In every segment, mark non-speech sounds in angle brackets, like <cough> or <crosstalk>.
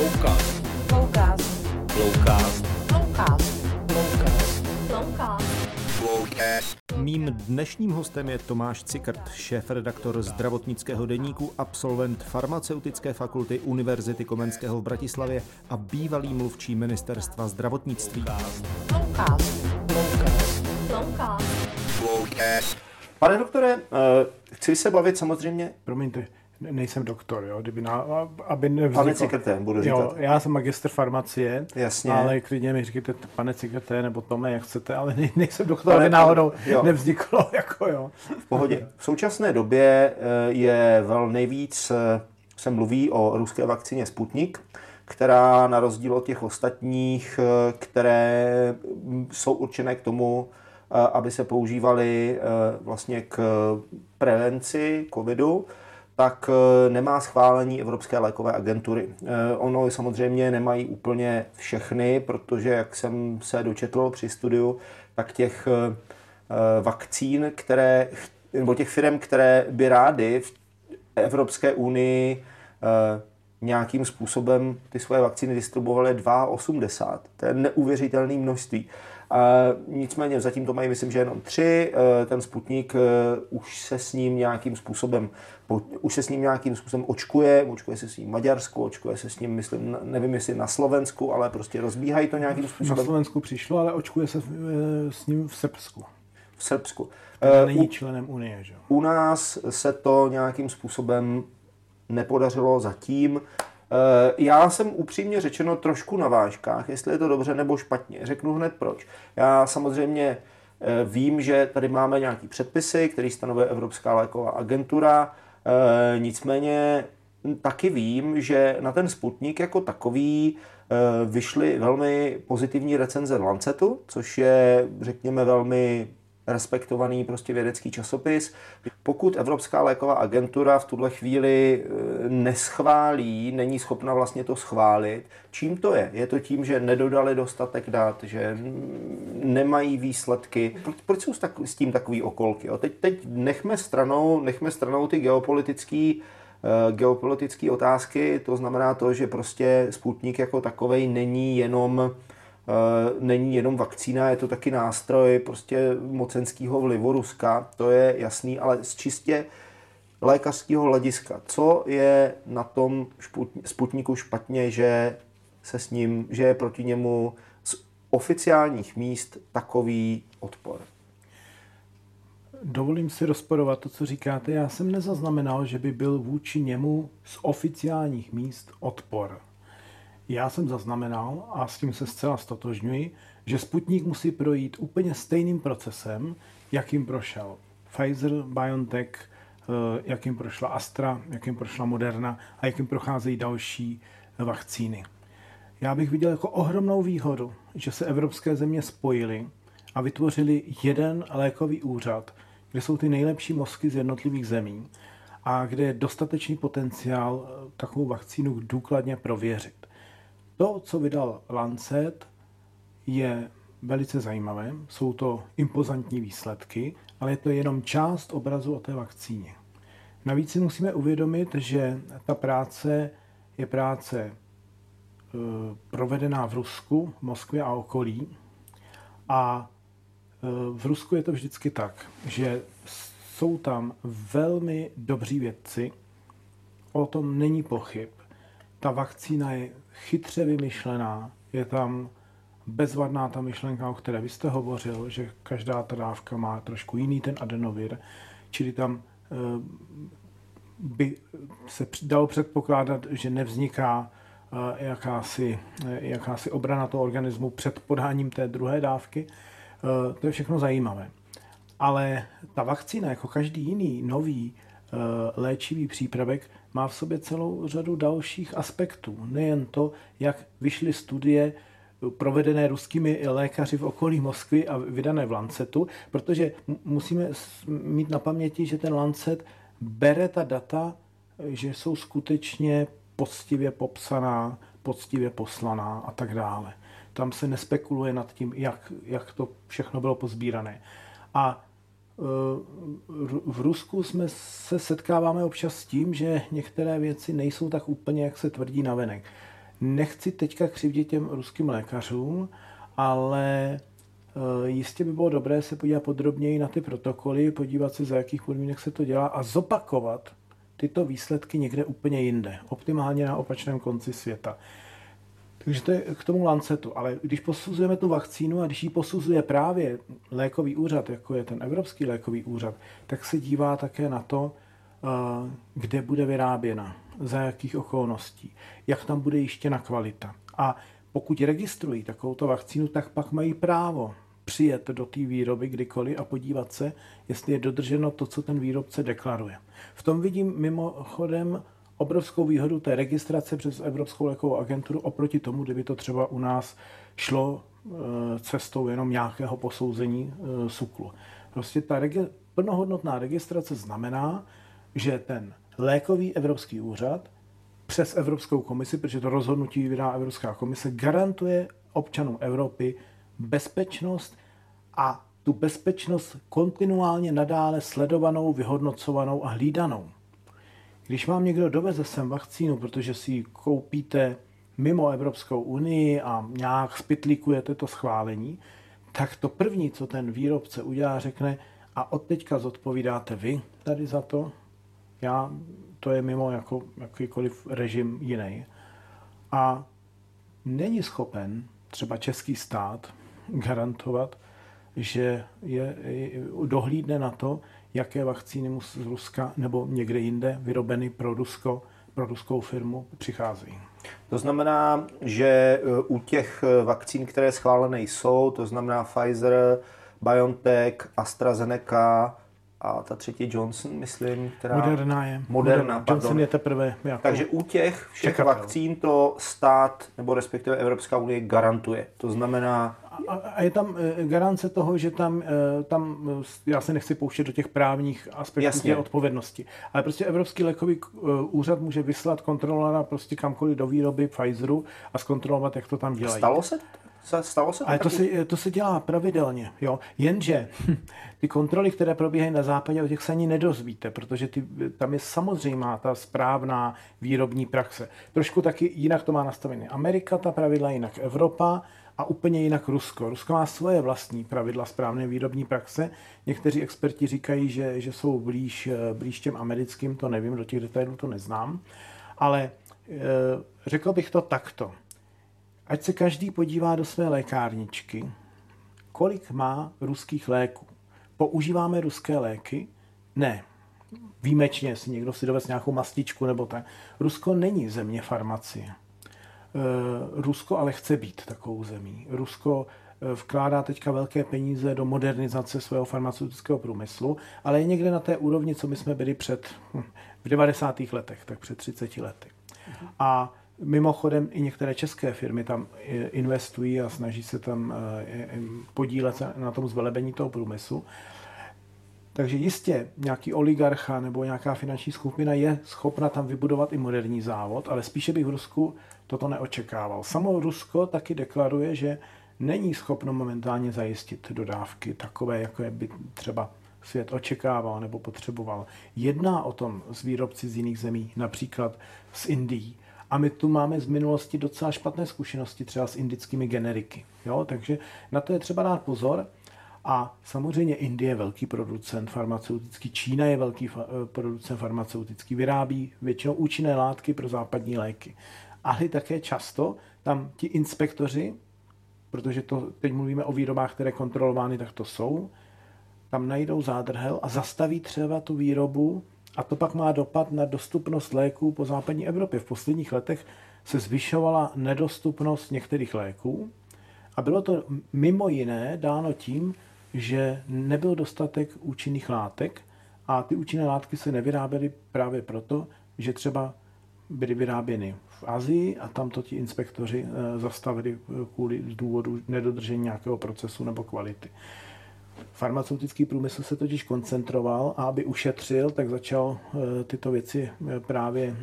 Loukast. Loukast. Loukast. Loukast. Loukast. Loukast. Mým dnešním hostem je Tomáš Cikrt, šéf-redaktor zdravotnického deníku, absolvent farmaceutické fakulty Univerzity Komenského v Bratislavě a bývalý mluvčí ministerstva zdravotnictví. Loukast. Loukast. Pane doktore, eh, chci se bavit samozřejmě... Promiňte, nejsem doktor, jo, kdyby na, aby nevzniklo... Pane Cikrte, budu Jo, říkat. já jsem magistr farmacie, Jasně. ale klidně mi říkejte pane Cikrte nebo Tome, jak chcete, ale ne, nejsem doktor, Pane- aby náhodou jo. nevzniklo, <laughs> jako jo. V pohodě. V současné době eh, je vel nejvíc, eh, se mluví o ruské vakcíně Sputnik, která na rozdíl od těch ostatních, eh, které mm, jsou určené k tomu, aby se používaly vlastně k prevenci covidu, tak eh, nemá schválení Evropské lékové agentury. Eh, Ono samozřejmě nemají úplně všechny, protože jak jsem se dočetl při studiu, tak těch eh, vakcín, které, nebo těch firm, které by rády v Evropské unii nějakým způsobem ty svoje vakcíny distribuovaly 2,80. To je neuvěřitelné množství. Nicméně zatím to mají, myslím, že jenom tři. Ten Sputnik už se s ním nějakým způsobem, po- už se s ním nějakým způsobem očkuje, očkuje se s ním Maďarsku, očkuje se s ním, myslím, nevím jestli na Slovensku, ale prostě rozbíhají to nějakým Na způsobem Slovensku přišlo, ale očkuje se eh, s ním v Srbsku. v Srbsku. Která Eh, není u- členem Unie, že jo. U nás se to nějakým způsobem nepodařilo zatím. Eh, Já jsem upřímně řečeno trošku na vážkách, jestli je to dobře nebo špatně. Řeknu hned proč. Já samozřejmě vím, že tady máme nějaký předpisy, které stanovuje Evropská léková agentura, eh, nicméně taky vím, že na ten Sputnik jako takový eh, vyšly velmi pozitivní recenze v Lancetu, což je, řekněme, velmi respektovaný prostě vědecký časopis. Pokud Evropská léková agentura v tuhle chvíli eh, neschválí, není schopna vlastně to schválit, čím to je? Je to tím, že nedodali dostatek dat, že nemají výsledky. Proč, proč jsou s, tím takový okolky? Jo? Teď, teď nechme stranou, nechme stranou ty geopolitické eh, geopolitické otázky, to znamená to, že prostě Sputnik jako takovej není jenom není jenom vakcína, je to taky nástroj prostě mocenského vlivu Ruska, to je jasný, ale z čistě lékařského hlediska, co je na tom Sputniku špatně, že se s ním, že je proti němu z oficiálních míst takový odpor. Dovolím si rozporovat to, co říkáte. Já jsem nezaznamenal, že by byl vůči němu z oficiálních míst odpor. Já jsem zaznamenal, a s tím se zcela stotožňuji, že Sputnik musí projít úplně stejným procesem, jakým prošel Pfizer, BioNTech, eh, jakým prošla Astra, jakým prošla Moderna a jakým procházejí další vakcíny. Já bych viděl jako ohromnou výhodu, že se evropské země spojily a vytvořili jeden lékový úřad, kde jsou ty nejlepší mozky z jednotlivých zemí a kde je dostatečný potenciál eh, takovou vakcínu důkladně prověřit. To, co vydal Lancet, je velice zajímavé. Jsou to impozantní výsledky, ale je to jenom část obrazu o té vakcíně. Navíc si musíme uvědomit, že ta práce je práce e, provedená v Rusku, Moskvě a okolí. A e, v Rusku je to vždycky tak, že jsou tam velmi dobří vědci, o tom není pochyb. Ta vakcína je chytře vymyšlená, je tam bezvadná ta myšlenka, o které vy jste hovořil, že každá ta dávka má trošku jiný ten adenovir, čili tam eh, by se dalo předpokládat, že nevzniká eh, jakási, eh, jakási obrana toho organismu před podáním té druhé dávky. To je všechno zajímavé. Ale ta vakcína, jako každý jiný nový léčivý přípravek, má v sobě celou řadu dalších aspektů. Nejen to, jak vyšly studie eh, provedené ruskými lékaři v okolí Moskvy a vydané v Lancetu, protože musíme mít na paměti, že ten Lancet bere ta data, eh, že jsou skutečně poctivě popsaná, poctivě poslaná a tak dále. Tam se nespekuluje nad tím, jak, jak to všechno bylo pozbírané. A v Rusku jsme se setkáváme občas s tím, že některé věci nejsou tak úplně, jak se tvrdí navenek. Nechci teďka křivdit těm ruským lékařům, ale eh, jistě by bylo dobré se podívat podrobněji na ty protokoly, podívat se, za jakých podmínek se to dělá a zopakovat tyto výsledky někde úplně jinde, optimálně na opačném konci světa. Takže to je k tomu Lancetu. Ale když posuzujeme tu vakcínu a když ji posuzuje právě lékový úřad, jako je ten Evropský lékový úřad, tak se dívá také na to, eh, kde bude vyráběna, za jakých okolností, jak tam bude jištěna kvalita. A pokud registrují takovouto vakcínu, tak pak mají právo přijet do té výroby kdykoliv a podívat se, jestli je dodrženo to, co ten výrobce deklaruje. V tom vidím mimochodem obrovskou výhodu té registrace přes Evropskou lékovou agenturu oproti tomu, kdyby to třeba u nás šlo eh, cestou jenom nějakého posouzení eh, SUKLu. Prostě ta regi- plnohodnotná registrace znamená, že ten lékový Evropský úřad přes Evropskou komisi, protože to rozhodnutí vydá Evropská komise, garantuje občanům Evropy bezpečnost a tu bezpečnost kontinuálně nadále sledovanou, vyhodnocovanou a hlídanou. Když vám někdo doveze sem vakcínu, protože si ji koupíte mimo Evropskou unii a nějak spitlíkujete to schválení, tak to první, co ten výrobce udělá, řekne, a od teďka zodpovídáte vy tady za to, já, to je mimo jako jakýkoliv režim jiný. A není schopen třeba český stát garantovat, že je, dohlídne na to, jaké vakcíny mu z Ruska nebo někde jinde vyrobeny pro, Rusko, pro ruskou firmu přicházejí. To znamená, že e, u těch e, vakcín, které schválené jsou, to znamená Pfizer, BioNTech, AstraZeneca, a ta třetí Johnson, myslím, která... Moderna je. Moderna, Moderna. pardon. Johnson je teprve jako... Takže u těch všech Čekatel. vakcín to stát, nebo respektive Evropská unie garantuje. To znamená, A, a je tam eh, garance toho, že tam, eh, tam, eh, já se nechci pouštět do těch právních aspektů Jasně. odpovědnosti, ale prostě Evropský lékový úřad může vyslat kontrolora prostě kamkoliv do výroby Pfizeru a zkontrolovat, jak to tam dělají. stalo se? se- Stalo se to? Ale to taky? se, to se dělá pravidelně, jo. Jenže <laughs> ty kontroly, které probíhají na západě, o těch se ani nedozvíte, protože ty, tam je samozřejmá ta správná výrobní praxe. Trošku taky jinak to má nastavené. Amerika, ta pravidla jinak Evropa a úplně jinak Rusko. Rusko má svoje vlastní pravidla správné výrobní praxe. Někteří experti říkají, že, že jsou blíž, eh, blíž těm americkým, to nevím, do těch detailů to neznám. Ale eh, řekl bych to takto. Ať se každý podívá do své lékárničky, kolik má ruských léků. Používáme ruské léky? Ne. Výjimečně si někdo si dovez nějakou mastičku nebo tak. Rusko není země farmacie. E, Rusko ale chce být takovou zemí. Rusko e, vkládá teďka velké peníze do modernizace svého farmaceutického průmyslu, ale je někde na té úrovni, co my jsme byli před hm, v 90. letech, tak před 30 lety. A mimochodem i některé české firmy tam eh, investují a snaží se tam eh, eh, podílet na tom zvelebení toho průmyslu. Takže jistě nějaký oligarcha nebo nějaká finanční skupina je schopna tam vybudovat i moderní závod, ale spíše bych v Rusku toto neočekával. Samo Rusko taky deklaruje, že není schopno momentálně zajistit dodávky takové, jako by třeba svět očekával nebo potřeboval. Jedná o tom s výrobci z jiných zemí, například z Indií. A my tu máme z minulosti docela špatné zkušenosti třeba s indickými generiky. Jo? Takže na to je třeba dát pozor. A samozřejmě Indie je velký producent farmaceutický, Čína je velký fa- eh, producent farmaceutický, vyrábí většinou účinné látky pro západní léky. Ale také často tam ti inspektoři, protože to teď mluvíme o výrobách, které kontrolovány, tak to jsou, tam najdou zádrhel a zastaví třeba tu výrobu a to pak má dopad na dostupnost léků po západní Evropě. V posledních letech se zvyšovala nedostupnost některých léků a bylo to mimo jiné dáno tím, že nebyl dostatek účinných látek a ty účinné látky se nevyráběly právě proto, že třeba byly vyráběny v Asii a tam to ti inspektoři eh, zastavili eh, kvůli důvodu nedodržení nějakého procesu nebo kvality. Farmaceutický průmysl se totiž koncentroval a aby ušetřil, tak začal eh, tyto věci právě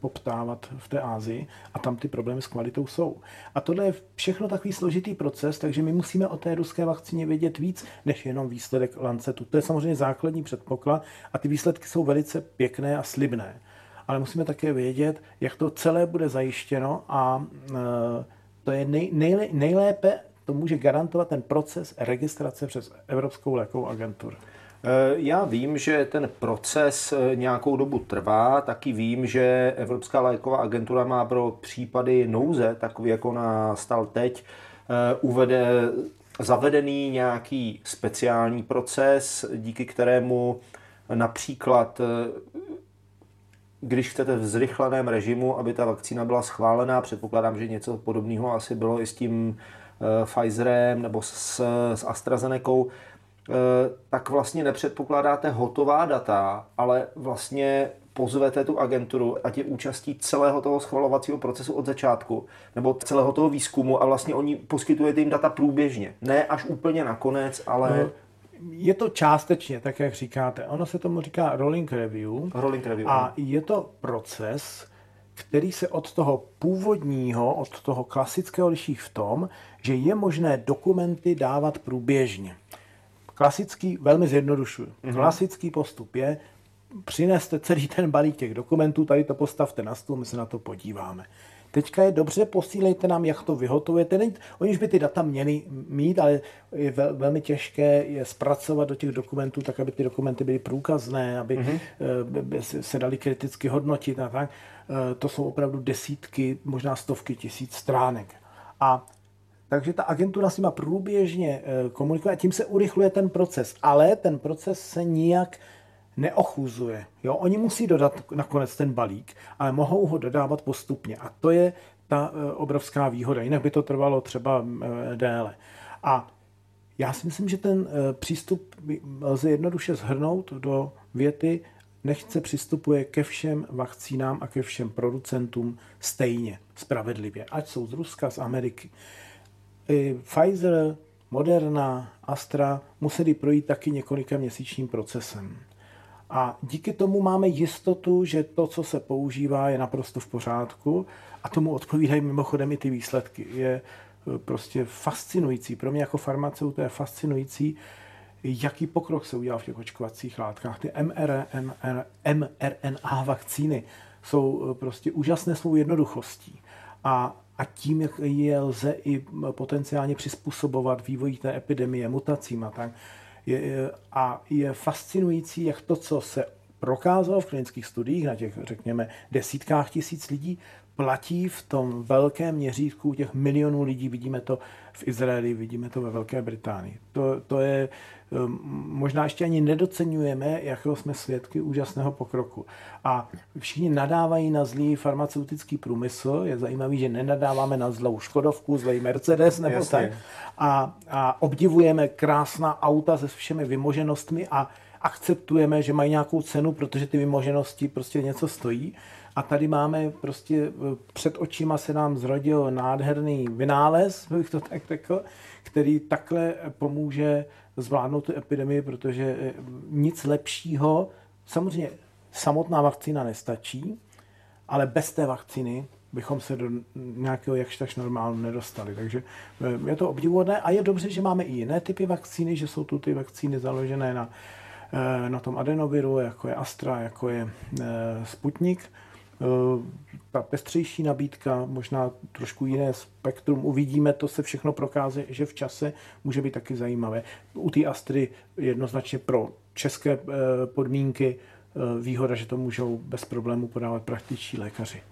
poptávat v té Ázii a tam ty problémy s kvalitou jsou. A tohle je všechno takový složitý proces, takže my musíme o té ruské vakcíně vědět víc, než jenom výsledek Lancetu. To je samozřejmě základní předpoklad a ty výsledky jsou velice pěkné a slibné. Ale musíme také vědět, jak to celé bude zajištěno a e, to je nej, nejlé, nejlépe to může garantovat ten proces registrace přes Evropskou lékovou agenturu. Eh, já vím, že ten proces eh, nějakou dobu trvá, taky vím, že Evropská léková agentura má pro případy nouze, takový jako nastal teď, uvede zavedený nějaký speciální proces, díky kterému například když chcete v zrychleném režimu, aby ta vakcína byla schválená, předpokládám, že něco podobného asi bylo i s tím Pfizerem nebo s, s AstraZenekou, Eh, tak vlastně nepředpokládáte hotová data, ale vlastně pozvete tu agenturu, ať je účastí celého toho schvalovacího procesu od začátku, nebo celého toho výzkumu a vlastně oni poskytujete jim data průběžně. Ne až úplně nakonec, ale... No, je to částečně, tak jak říkáte. Ono se tomu říká rolling review. Rolling review. A je to proces, který se od toho původního, od toho klasického liší v tom, že je možné dokumenty dávat průběžně. Klasický, velmi zjednodušuju, mm-hmm. klasický postup je, přineste celý ten balík těch dokumentů, tady to postavte na stůl, my se na to podíváme. Teďka je dobře, posílejte nám, jak to vyhotujete. Oni už by ty data měli mít, ale je vel, velmi těžké je zpracovat do těch dokumentů, tak aby ty dokumenty byly průkazné, aby mm-hmm. se dali kriticky hodnotit a tak. Eh, to jsou opravdu desítky, možná stovky tisíc stránek. A takže ta agentura s nima průběžně eh, komunikuje a tím se urychluje ten proces. Ale ten proces se nijak neochuzuje. Jo? Oni musí dodat nakonec ten balík, ale mohou ho dodávat postupně. A to je ta eh, obrovská výhoda. Jinak by to trvalo třeba eh, déle. A já si myslím, že ten přístup lze jednoduše zhrnout do věty, nechce přistupuje ke všem vakcínám a ke všem producentům stejně, spravedlivě, ať jsou z Ruska, z Ameriky. Pfizer, Moderna, Astra museli projít taky několika měsíčním procesem. A díky tomu máme jistotu, že to, co se používá, je naprosto v pořádku a tomu odpovídají mimochodem i ty výsledky. Je eh, prostě fascinující. Pro mě jako farmaceut je fascinující, jaký pokrok se udělal v těch očkovacích látkách. Ty mRNA, mRNA vakcíny jsou eh, prostě úžasné svou jednoduchostí. A a tím, jak je lze i potenciálně přizpůsobovat vývoji té epidemie, mutacím a tak. Je, a je fascinující, jak to, co se prokázalo v klinických studiích na těch, řekněme, desítkách tisíc lidí, platí v tom velkém měřítku těch milionů lidí. Vidíme to v Izraeli, vidíme to ve Velké Británii. To, to je možná ještě ani nedocenujeme, jakého jsme svědky úžasného pokroku. A všichni nadávají na zlý farmaceutický průmysl. Je zajímavý, že nenadáváme na zlou Škodovku, zlej Mercedes nebo Jasně. tak. A, a obdivujeme krásná auta se všemi vymoženostmi a akceptujeme, že mají nějakou cenu, protože ty vymoženosti prostě něco stojí. A tady máme prostě e, před očima se nám zrodil nádherný vynález, bych to tak řekl, který takhle pomůže zvládnout tu epidemii, protože eh, nic lepšího, samozřejmě samotná vakcína nestačí, ale bez té vakcíny bychom se do nějakého jakž tak normálu nedostali. Takže eh, je to obdivuhodné a je dobře, že máme i jiné typy vakcíny, že jsou tu ty vakcíny založené na, eh, na tom adenoviru, jako je Astra, jako je Sputnik, ta pestřejší nabídka, možná trošku jiné spektrum. Uvidíme, to se všechno prokází, že v čase může být taky zajímavé. U té Astry jednoznačně pro české eh, podmínky eh, výhoda, že to můžou bez problému podávat praktičtí lékaři.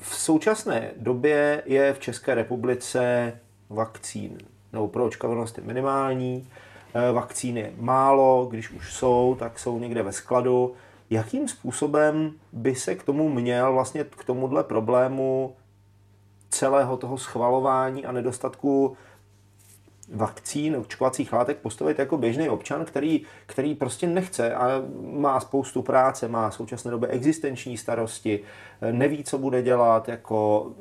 V současné době je v České republice vakcín nebo pro očkovanost je minimální, vakcíny málo, když už jsou, tak jsou někde ve skladu jakým způsobem by se k tomu měl vlastně k tomuhle problému celého toho schvalování a nedostatku vakcín, očkovacích látek postavit jako běžný občan, který, který prostě nechce a má spoustu práce, má v současné době existenční starosti, neví, co bude dělat, jako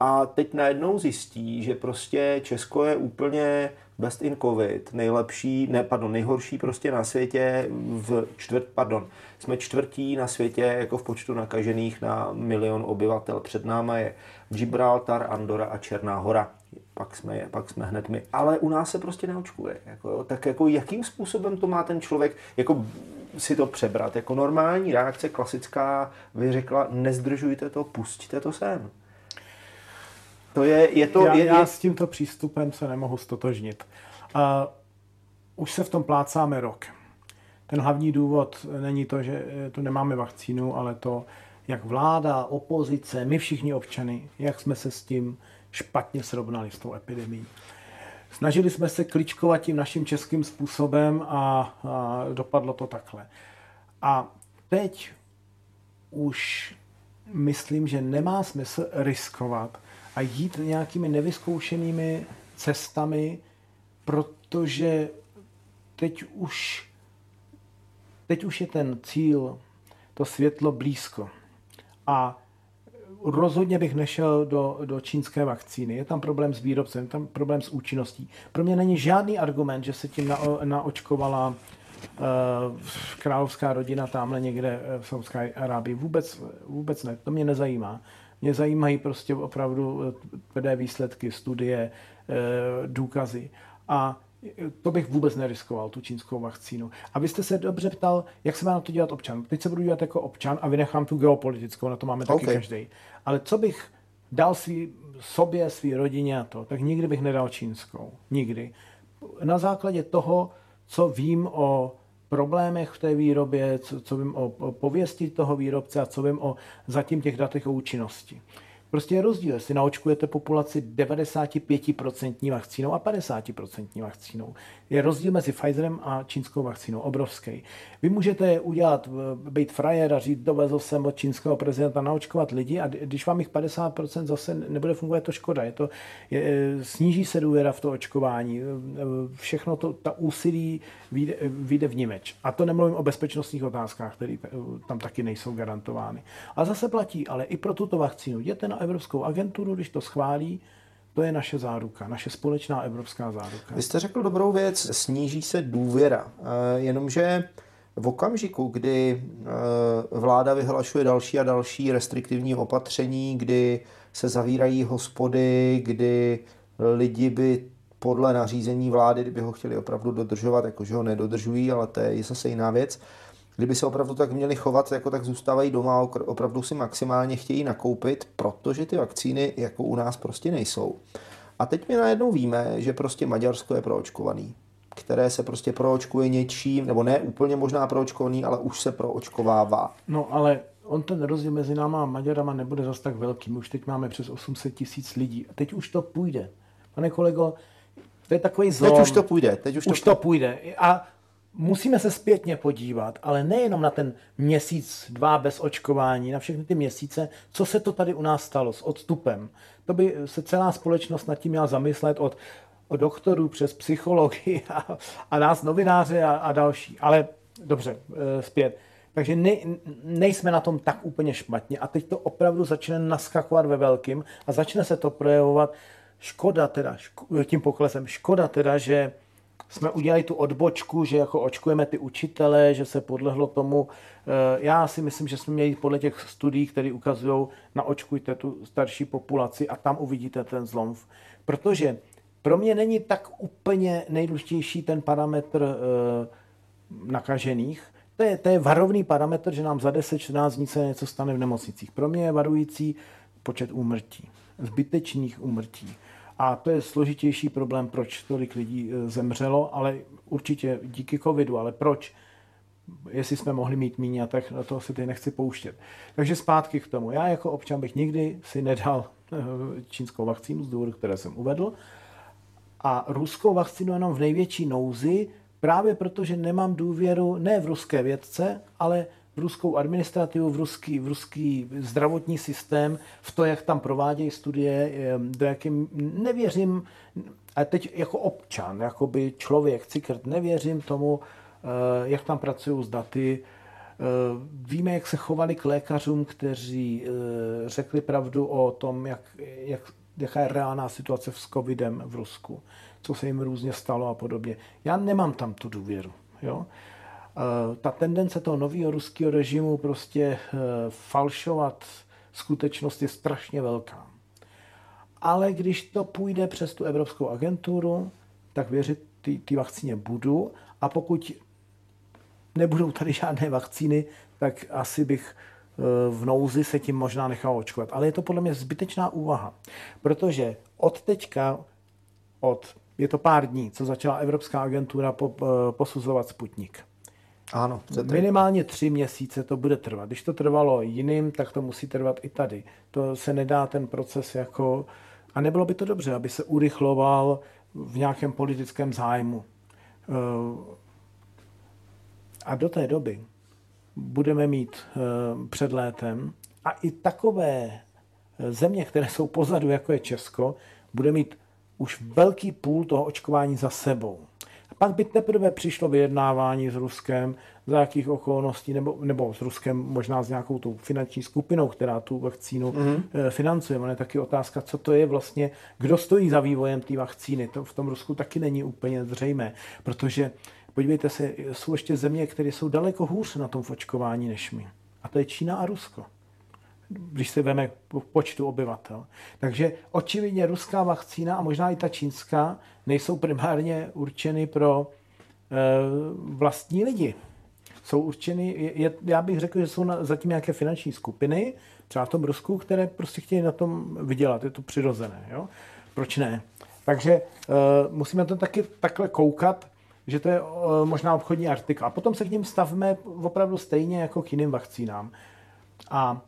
a teď najednou zjistí, že prostě Česko je úplně best in covid, nejlepší, ne, pardon, nejhorší prostě na světě v čtvrt, pardon, jsme čtvrtí na světě jako v počtu nakažených na milion obyvatel. Před náma je Gibraltar, Andora a Černá hora. Pak jsme, pak jsme hned my. Ale u nás se prostě neočkuje. Jako. Tak jako jakým způsobem to má ten člověk, jako si to přebrat. Jako normální reakce, klasická, vy řekla, nezdržujte to, pustíte to sem. To je, je to... já, je, já s tímto přístupem se nemohu stotožnit. Uh, už se v tom plácáme rok. Ten hlavní důvod není to, že eh, tu nemáme vakcínu, ale to, jak vláda, opozice, my všichni občany, jak jsme se s tím špatně srovnali s tou epidemí. Snažili jsme se kličkovat tím naším českým způsobem a, a dopadlo to takhle. A teď už myslím, že nemá smysl riskovat a jít nějakými nevyzkoušenými cestami, protože teď už, teď už je ten cíl, to světlo blízko. A rozhodně bych nešel do, do čínské vakcíny. Je tam problém s výrobcem, je tam problém s účinností. Pro mě není žádný argument, že se tím na, naočkovala uh, královská rodina tamhle někde v Saudské Arábii. Vůbec, vůbec ne, to mě nezajímá. Mě zajímají prostě opravdu tvrdé výsledky, studie, uh, důkazy. A to bych vůbec neriskoval, tu čínskou vakcínu. A vy jste se dobře ptal, jak se má na to dělat občan. Teď se budu dělat jako občan a vynechám tu geopolitickou, na to máme taky Okay. každý. Ale co bych dal svý, sobě, svý rodině a to, tak nikdy bych nedal čínskou. Nikdy. Na základě toho, co vím o problémech v té výrobě, co, co vím o, pověsti toho výrobce a co vím o zatím těch datech o účinnosti. Prostě je rozdíl, jestli naočkujete populaci 95% vakcínou a 50% vakcínou. Je rozdíl mezi Pfizerem a čínskou vakcínou, obrovský. Vy můžete udělat, být frajer a říct, dovezl jsem od čínského prezidenta naočkovat lidi a když vám jich 50% zase nebude fungovat, to škoda. Je to, je, sníží se důvěra v to očkování. Všechno to, ta úsilí vyjde, vyjde v nimeč. A to nemluvím o bezpečnostních otázkách, které tam taky nejsou garantovány. A zase platí, ale i pro tuto vakcínu. Jděte na Evropskou agenturu, když to schválí, to je naše záruka, naše společná evropská záruka. Vy jste řekl dobrou věc, sníží se důvěra. Jenomže v okamžiku, kdy vláda vyhlašuje další a další restriktivní opatření, kdy se zavírají hospody, kdy lidi by podle nařízení vlády, kdyby ho chtěli opravdu dodržovat, jakože ho nedodržují, ale to je zase jiná věc, kdyby se opravdu tak měli chovat, jako tak zůstávají doma, opravdu si maximálně chtějí nakoupit, protože ty vakcíny jako u nás prostě nejsou. A teď my najednou víme, že prostě Maďarsko je proočkovaný, které se prostě proočkuje něčím, nebo ne úplně možná proočkovaný, ale už se proočkovává. No ale on ten rozdíl mezi náma a Maďarama nebude zas tak velký. My už teď máme přes 800 tisíc lidí. A teď už to půjde. Pane kolego, to je takový zlom. Teď už to půjde. Teď už, už to, to půjde. A musíme se zpětně podívat, ale nejenom na ten měsíc, dva bez očkování, na všechny ty měsíce, co se to tady u nás stalo s odstupem. To by se celá společnost nad tím měla zamyslet od, doktorů přes psychologii <laughs> a, a nás novináře a, a další. Ale dobře, zpět. Takže ne, nejsme na tom tak úplně špatně a teď to opravdu začne naskakovat ve velkým a začne se to projevovat. Škoda teda, ško, tím poklesem, škoda teda, že jsme udělali tu odbočku, že jako očkujeme ty učitele, že se podlehlo tomu. Já si myslím, že jsme měli podle těch studií, které ukazují, naočkujte tu starší populaci a tam uvidíte ten zlom. Protože pro mě není tak úplně nejdůležitější ten parametr nakažených, to je, to je varovný parametr, že nám za 10-14 dní se něco stane v nemocnicích. Pro mě je varující počet úmrtí, zbytečných úmrtí. A to je složitější problém, proč tolik lidí zemřelo, ale určitě díky covidu, ale proč? Jestli jsme mohli mít míň, tak na to si teď nechci pouštět. Takže zpátky k tomu. Já jako občan bych nikdy si nedal čínskou vakcínu z důvodu, které jsem uvedl, a ruskou vakcínu jenom v největší nouzi, právě protože nemám důvěru ne v ruské vědce, ale v ruskou administrativu, v ruský, v ruský zdravotní systém, v to, jak tam provádějí studie, do jakým nevěřím, a teď jako občan, jako by člověk, cikrt, nevěřím tomu, jak tam pracují s daty. Víme, jak se chovali k lékařům, kteří řekli pravdu o tom, jak, jak, jaká je reálná situace s covidem v Rusku co se jim různě stalo a podobně. Já nemám tam tu důvěru. Jo? Ta tendence toho nového ruského režimu prostě falšovat skutečnost je strašně velká. Ale když to půjde přes tu Evropskou agenturu, tak věřit té vakcíně budu a pokud nebudou tady žádné vakcíny, tak asi bych eh, v nouzi se tím možná nechal očkovat. Ale je to podle mě zbytečná úvaha, protože od teďka, od, je to pár dní, co začala Evropská agentura po, eh, posuzovat Sputnik. Ano, chcete. Minimálně tři měsíce to bude trvat. Když to trvalo jiným, tak to musí trvat i tady. To se nedá ten proces jako... A nebylo by to dobře, aby se urychloval v nějakém politickém zájmu. Eh, a do té doby budeme mít eh, před létem a i takové eh, země, které jsou pozadu, jako je Česko, bude mít už velký půl toho očkování za sebou. Pak by teprve přišlo vyjednávání s Ruskem, za jakých okolností, nebo, nebo s Ruskem možná s nějakou tou finanční skupinou, která tu vakcínu mm-hmm. financuje. Ale je taky otázka, co to je vlastně, kdo stojí za vývojem té vakcíny. To v tom Rusku taky není úplně zřejmé, protože podívejte se, jsou ještě země, které jsou daleko hůř na tom očkování než my. A to je Čína a Rusko když se veme počtu obyvatel. Takže očividně ruská vakcína a možná i ta čínská nejsou primárně určeny pro e, vlastní lidi. Jsou určeny, je, já bych řekl, že jsou na, zatím nějaké finanční skupiny, třeba v tom Rusku, které prostě chtějí na tom vydělat. Je to přirozené. Jo? Proč ne? Takže e, musíme to taky takhle koukat, že to je e, možná obchodní artikl. A potom se k ním stavme opravdu stejně jako k jiným vakcínám. A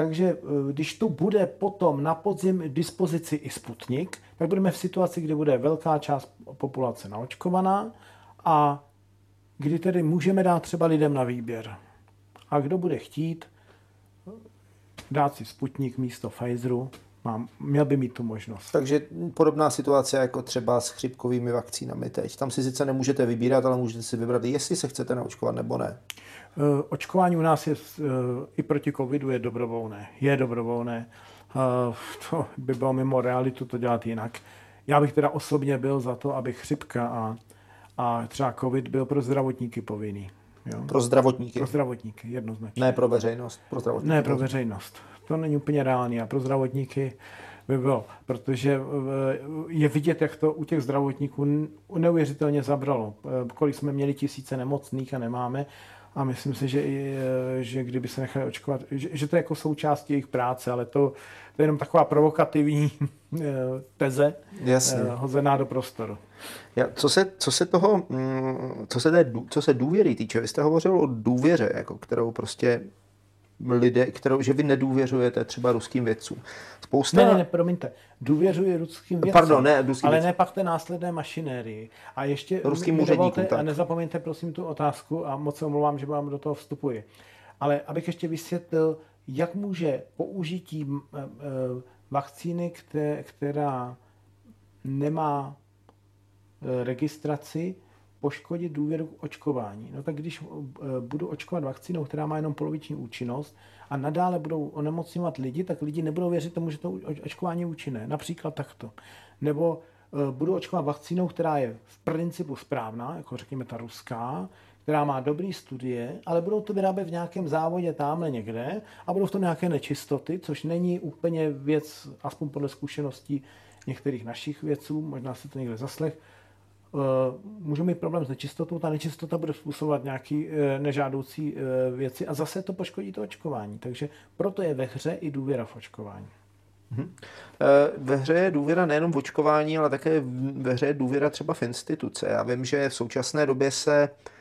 takže eh, když tu bude potom na podzim dispozici i Sputnik, tak budeme v situaci, kdy bude velká část populace naočkovaná a kdy tedy můžeme dát třeba lidem na výběr. A kdo bude chtít dát si Sputnik místo Pfizeru, mám, měl by mít tu možnost. Takže podobná situace jako třeba s chřipkovými vakcínami teď. Tam si sice nemůžete vybírat, ale můžete si vybrat, jestli se chcete naočkovat nebo ne. Eh, očkování u nás je eh, i proti covidu je dobrovolné. Je dobrovolné. Eh, to by bylo mimo realitu to dělat jinak. Já bych teda osobně byl za to, aby chřipka a, a třeba covid byl pro zdravotníky povinný. Jo? Pro zdravotníky? Pro zdravotníky, jednoznačně. Ne pro veřejnost, pro zdravotníky. Ne pro veřejnost. To není úplně reálný. A pro zdravotníky by bylo, protože je vidět, jak to u těch zdravotníků neuvěřitelně zabralo. Kolik jsme měli tisíce nemocných a nemáme a myslím si, že, že kdyby se nechali očkovat, že, že to je jako součástí jejich práce, ale to, to je jenom taková provokativní <laughs> eh, teze Jasně. Eh, hozená do prostoru. Já, co, se, co se toho, mm, co se, té, co se důvěry týče, vy jste hovořil o důvěře, jako kterou prostě lidé, kterou, že vy nedůvěřujete třeba ruským vědcům. Spousta... Ne, ne, ne, promiňte. Důvěřuji ruským vědcům, Pardon, ne, ruským ale ne pak té následné mašinérii. A ještě ruským úředníkům, a nezapomeňte prosím tu otázku a moc se omlouvám, že vám do toho vstupuji. Ale abych ještě vysvětlil, jak může použití e, e, vakcíny, která nemá e, registraci, poškodit důvěru k očkování. No tak když eh, budu očkovat vakcínou, která má jenom poloviční účinnost a nadále budou onemocňovat lidi, tak lidi nebudou věřit tomu, že to očkování je účinné. Například takto. Nebo eh, budu očkovat vakcínou, která je v principu správná, jako řekněme ta ruská, která má dobré studie, ale budou to vyrábět v nějakém závodě tamhle někde a budou v tom nějaké nečistoty, což není úplně věc, aspoň podle zkušeností některých našich vědců, možná se to někde zaslech, Eh, můžu mít problém s nečistotou, ta nečistota bude způsobovat nějaké eh, nežádoucí eh, věci a zase to poškodí to očkování. Takže proto je ve hře i důvěra v očkování. Mhm. Ve hře je důvěra nejenom v očkování, ale také ve hře je důvěra třeba v instituce. Já vím, že v současné době se Eh,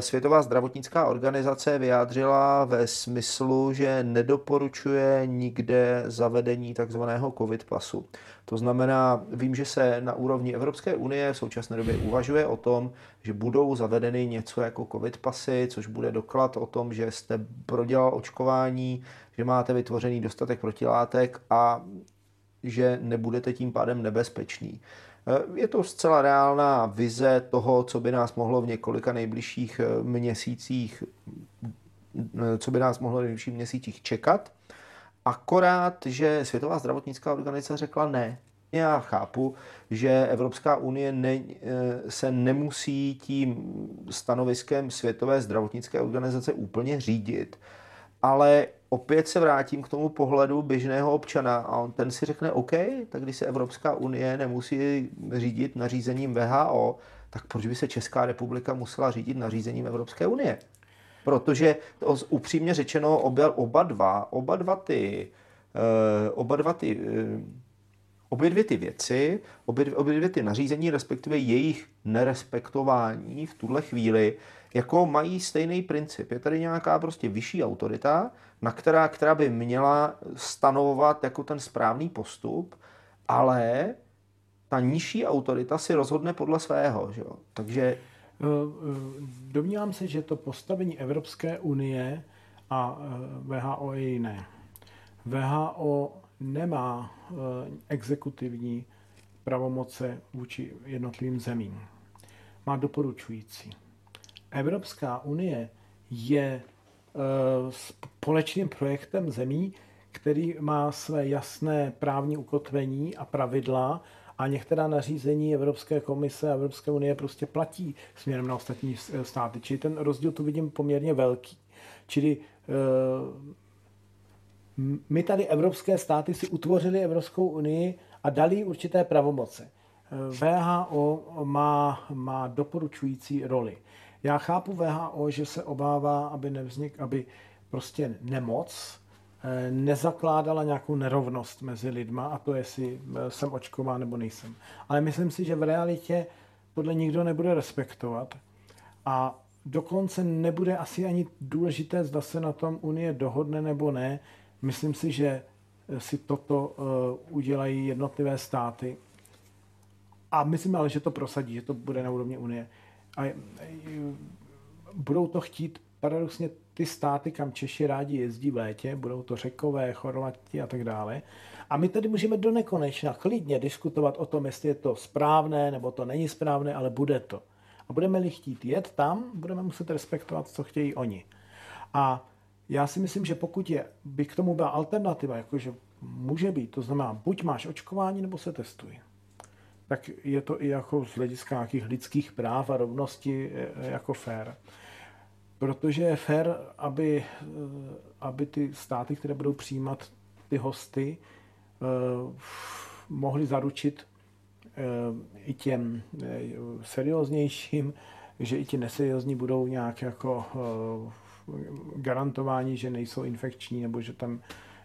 Světová zdravotnická organizace vyjádřila ve smyslu, že nedoporučuje nikde zavedení takzvaného COVID pasu. To znamená, vím, že se na úrovni Evropské unie v současné době uvažuje o tom, že budou zavedeny něco jako COVID pasy, což bude doklad o tom, že jste prodělal očkování, že máte vytvořený dostatek protilátek a že nebudete tím pádem nebezpečný. Eh, je to zcela reálná vize toho, co by nás mohlo v několika nejbližších eh, měsících, eh, co by nás mohlo v nejbližších měsících čekat. Akorát, že Světová zdravotnická organizace řekla ne. Já chápu, že Evropská unie ne, se nemusí tím stanoviskem Světové zdravotnické organizace úplně řídit, ale opět se vrátím k tomu pohledu běžného občana a on ten si řekne, OK, tak když se Evropská unie nemusí řídit nařízením VHO, tak proč by se Česká republika musela řídit nařízením Evropské unie? Protože to, upřímně řečeno oba, oba dva, oba dva ty, uh, oba dva ty uh, obě dvě ty věci, obě, obě dvě ty nařízení, respektive jejich nerespektování v tuhle chvíli, jako mají stejný princip. Je tady nějaká prostě vyšší autorita, na která, která by měla stanovovat jako ten správný postup, ale ta nižší autorita si rozhodne podle svého. Že jo? Takže eh, eh, Domnívám se, že to postavení Evropské unie a eh, VHO je jiné. VHO nemá exekutivní pravomoce vůči jednotlivým zemím. Má doporučující. Evropská unie je společným projektem zemí, který má své jasné právní ukotvení a pravidla a některá nařízení Evropské komise a Evropské unie prostě platí směrem na ostatní státy. Čili ten rozdíl tu vidím poměrně velký. Čili eh, my tady evropské státy si utvořili Evropskou unii a dali určité pravomoce. VHO má, má doporučující roli. Já chápu VHO, že se obává, aby nevznik, aby prostě nemoc Eh, nezakládala nějakou nerovnost mezi lidma a to, jestli eh, jsem očkován nebo nejsem. Ale myslím si, že v realitě podle nikdo nebude respektovat a dokonce nebude asi ani důležité, zda se na tom Unie dohodne nebo ne. Myslím si, že eh, si toto udělají jednotlivé státy a myslím ale, že to prosadí, že to bude na úrovni Unie. A budou to chtít paradoxně ty státy, kam Češi rádi jezdí v létě, budou to Řekové, Chorvati a tak dále. A my tady můžeme do nekonečna klidně diskutovat o tom, jestli je to správné nebo to není správné, ale bude to. A budeme-li chtít jet tam, budeme muset respektovat, co chtějí oni. A já si myslím, že pokud je, by k tomu byla alternativa, jakože může být, to znamená, buď máš očkování, nebo se testuj. Tak je to i jako z hlediska nějakých lidských práv a rovnosti e, jako fair protože je fér, aby, eh, aby ty státy, které budou přijímat ty hosty, mohly zaručit i těm serióznějším, že i ti neseriózní budou nějak jako garantováni, že nejsou infekční nebo že tam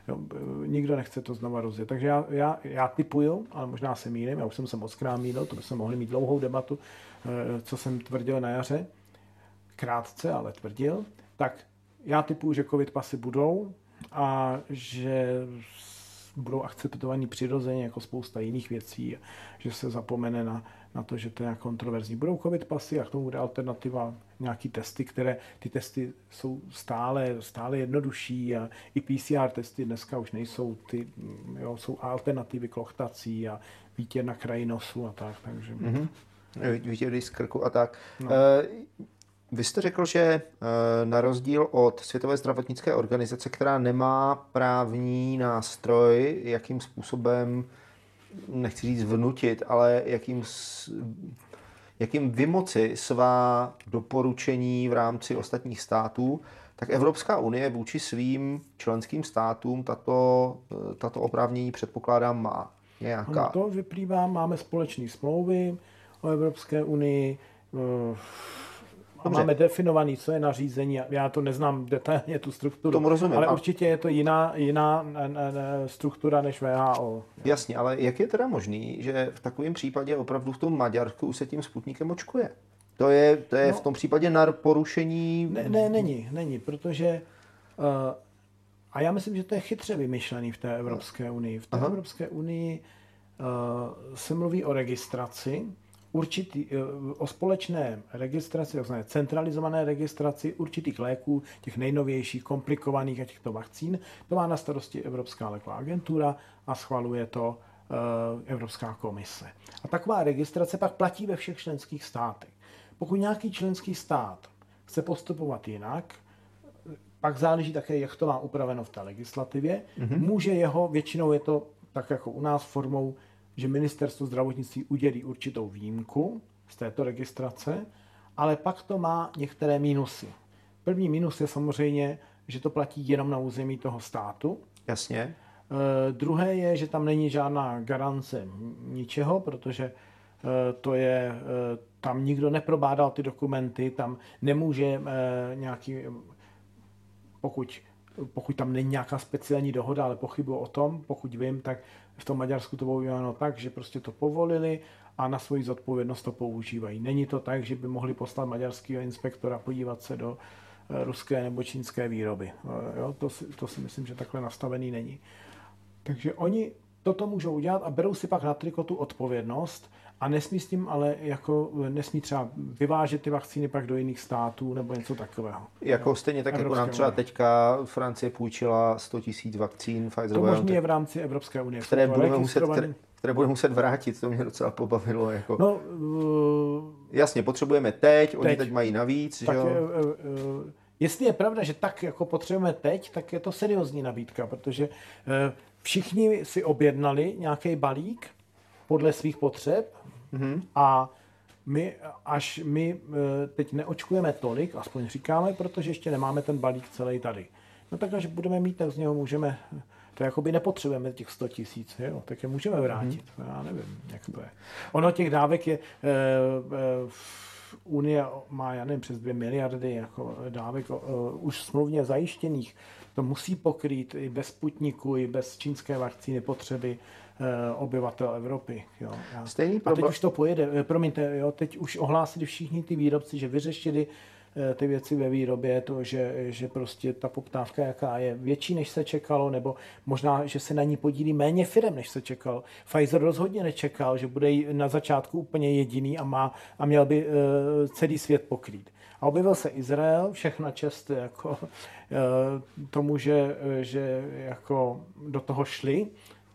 jo, nikdo nechce to znova rozjet. Takže já, já, já typuju, ale možná se mýlím, já už jsem se moc krát to bychom mohli mít dlouhou debatu, co jsem tvrdil na jaře, krátce, ale tvrdil, tak já typuju, že covid pasy budou a že budou akceptovaní přirozeně jako spousta jiných věcí, že se zapomene na, na to, že to je kontroverzní. Budou covid pasy a k tomu bude alternativa nějaký testy, které ty testy jsou stále, stále jednodušší a i PCR testy dneska už nejsou ty, jo, jsou alternativy k lochtací a výtěr na kraji nosu a tak, takže... Mm-hmm. Výtěry z krku a tak. No. Uh, vy jste řekl, že eh, na rozdíl od Světové zdravotnické organizace, která nemá právní nástroj, jakým způsobem, nechci říct vnutit, ale jakým, jakým vymoci svá doporučení v rámci ostatních států, tak Evropská unie vůči svým členským státům tato, tato oprávnění předpokládám má. Nějaká. To vyplývá, máme společné smlouvy o Evropské unii, eh, Dobře. máme definovaný, co je nařízení. Já to neznám detailně, tu strukturu. Tomu rozumím. Ale a... určitě je to jiná, jiná struktura než VHO. Jasně, ale jak je teda možný, že v takovém případě opravdu v tom Maďarsku už se tím sputnikem očkuje? To je, to je no, v tom případě na porušení... Ne, ne, není, není, protože... Uh, a já myslím, že to je chytře vymyšlený v té Evropské unii. V té Aha. Evropské unii uh, se mluví o registraci, určitý, eh, o společné registraci, takzvané centralizované registraci určitých léků, těch nejnovějších, komplikovaných a těchto vakcín. To má na starosti Evropská léková agentura a schvaluje to eh, Evropská komise. A taková registrace pak platí ve všech členských státech. Pokud nějaký členský stát chce postupovat jinak, pak záleží také, jak to má upraveno v té legislativě. Mm-hmm. Může jeho, většinou je to tak jako u nás formou že ministerstvo zdravotnictví udělí určitou výjimku z této registrace, ale pak to má některé mínusy. První mínus je samozřejmě, že to platí jenom na území toho státu. Jasně. E, druhé je, že tam není žádná garance ničeho, protože e, to je, e, tam nikdo neprobádal ty dokumenty, tam nemůže e, nějaký, pokud, pokud tam není nějaká speciální dohoda, ale pochybuji o tom, pokud vím, tak v tom Maďarsku to bylo uděláno tak, že prostě to povolili a na svoji zodpovědnost to používají. Není to tak, že by mohli poslat maďarského inspektora podívat se do eh, ruské nebo čínské výroby. Eh, jo, to, si, to si myslím, že takhle nastavený není. Takže oni toto můžou udělat a berou si pak na triko tu odpovědnost a nesmí s tím ale jako nesmí třeba vyvážet ty vakcíny pak do jiných států nebo něco takového. Jako stejně tak, jako nám třeba teďka Francie půjčila 100 000 vakcín Pfizer To možný je v rámci Evropské unie. Které budeme, muset, které, které budeme muset vrátit, to mě docela pobavilo. Jako. No, uh, Jasně, potřebujeme teď, teď, oni teď mají navíc. Tak, že jo? Uh, uh, jestli je pravda, že tak jako potřebujeme teď, tak je to seriózní nabídka, protože uh, všichni si objednali nějaký balík podle svých potřeb mm-hmm. a my, až my teď neočkujeme tolik, aspoň říkáme, protože ještě nemáme ten balík celý tady. No tak až budeme mít, tak z něho můžeme to jakoby nepotřebujeme těch 100 tisíc, jo, tak je můžeme vrátit. Mm-hmm. Já nevím, jak to je. Ono těch dávek je, e, e, Unie má, já nevím, přes 2 miliardy jako dávek e, už smluvně zajištěných. To musí pokrýt i bez Sputniku, i bez čínské vakcíny potřeby e, obyvatel Evropy. Jo. Stejný problém. A teď už to pojede, promiňte, jo, teď už ohlásili všichni ty výrobci, že vyřešili ty věci ve výrobě, to, že, že prostě ta poptávka, jaká je větší, než se čekalo, nebo možná, že se na ní podílí méně firm, než se čekalo. Pfizer rozhodně nečekal, že bude na začátku úplně jediný a, má, a měl by uh, celý svět pokrýt. A objevil se Izrael, všechna čest jako, uh, tomu, že, že jako do toho šli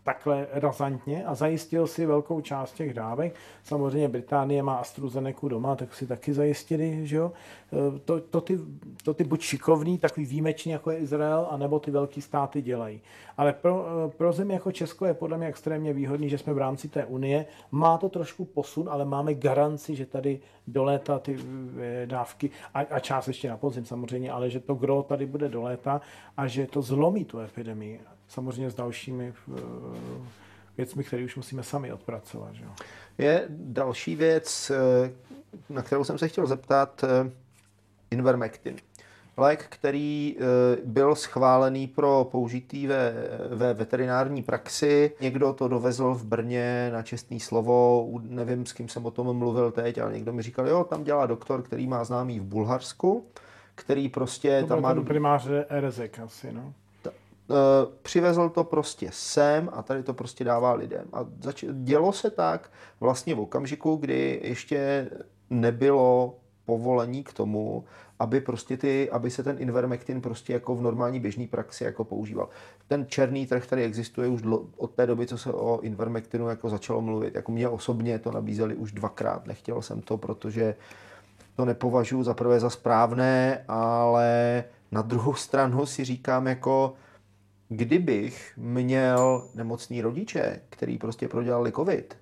takhle razantně a zajistil si velkou část těch dávek. Samozřejmě Británie má AstraZeneca doma, tak si taky zajistili, že jo. E, to, to, ty, to ty buď šikovný, takový výjimečný, jako je Izrael, anebo ty velký státy dělají. Ale pro, e, pro zemi jako Česko je podle mě extrémně výhodný, že jsme v rámci té unie. Má to trošku posun, ale máme garanci, že tady do léta ty e, dávky, a, a část ještě na podzim samozřejmě, ale že to gro tady bude do léta a že to zlomí tu epidemii samozřejmě s dalšími eh, věcmi, které už musíme sami odpracovat. Že? Je další věc, eh, na kterou jsem se chtěl zeptat, eh, Invermectin. Lék, který byl schválený pro použití ve, ve veterinární praxi. Někdo to dovezl v Brně na čestný slovo, nevím, s kým jsem o tom mluvil teď, ale někdo mi říkal, jo, tam dělá doktor, který má známý v Bulharsku, který prostě to tam má... primáře Erezek asi, no. Eh, přivezl to prostě sem a tady to prostě dává lidem. A zač- dělo se tak vlastně v okamžiku, kdy ještě nebylo povolení k tomu, aby prostě ty, aby se ten Invermectin prostě jako v normální běžné praxi jako používal. Ten černý trh tady existuje už dlo, od té doby, co se o Invermectinu jako začalo mluvit. Jako mě osobně to nabízeli už dvakrát. Nechtěl jsem to, protože to nepovažuji za prvé za správné, ale na druhou stranu si říkám jako, kdybych měl nemocný rodiče, který prostě prodělali covid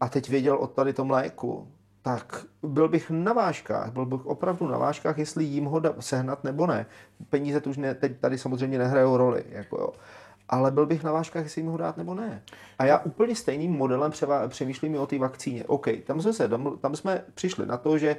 a teď věděl o tady tom léku, tak byl bych na vážkách, byl bych opravdu na vážkách, jestli jim ho sehnat nebo ne. Peníze tu už ne, teď tady samozřejmě nehrajou roli, jako jo. Ale byl bych na vážkách, jestli jim ho dát nebo ne. A já úplně stejným modelem přemýšlím o té vakcíně. OK, tam jsme, se, tam jsme přišli na to, že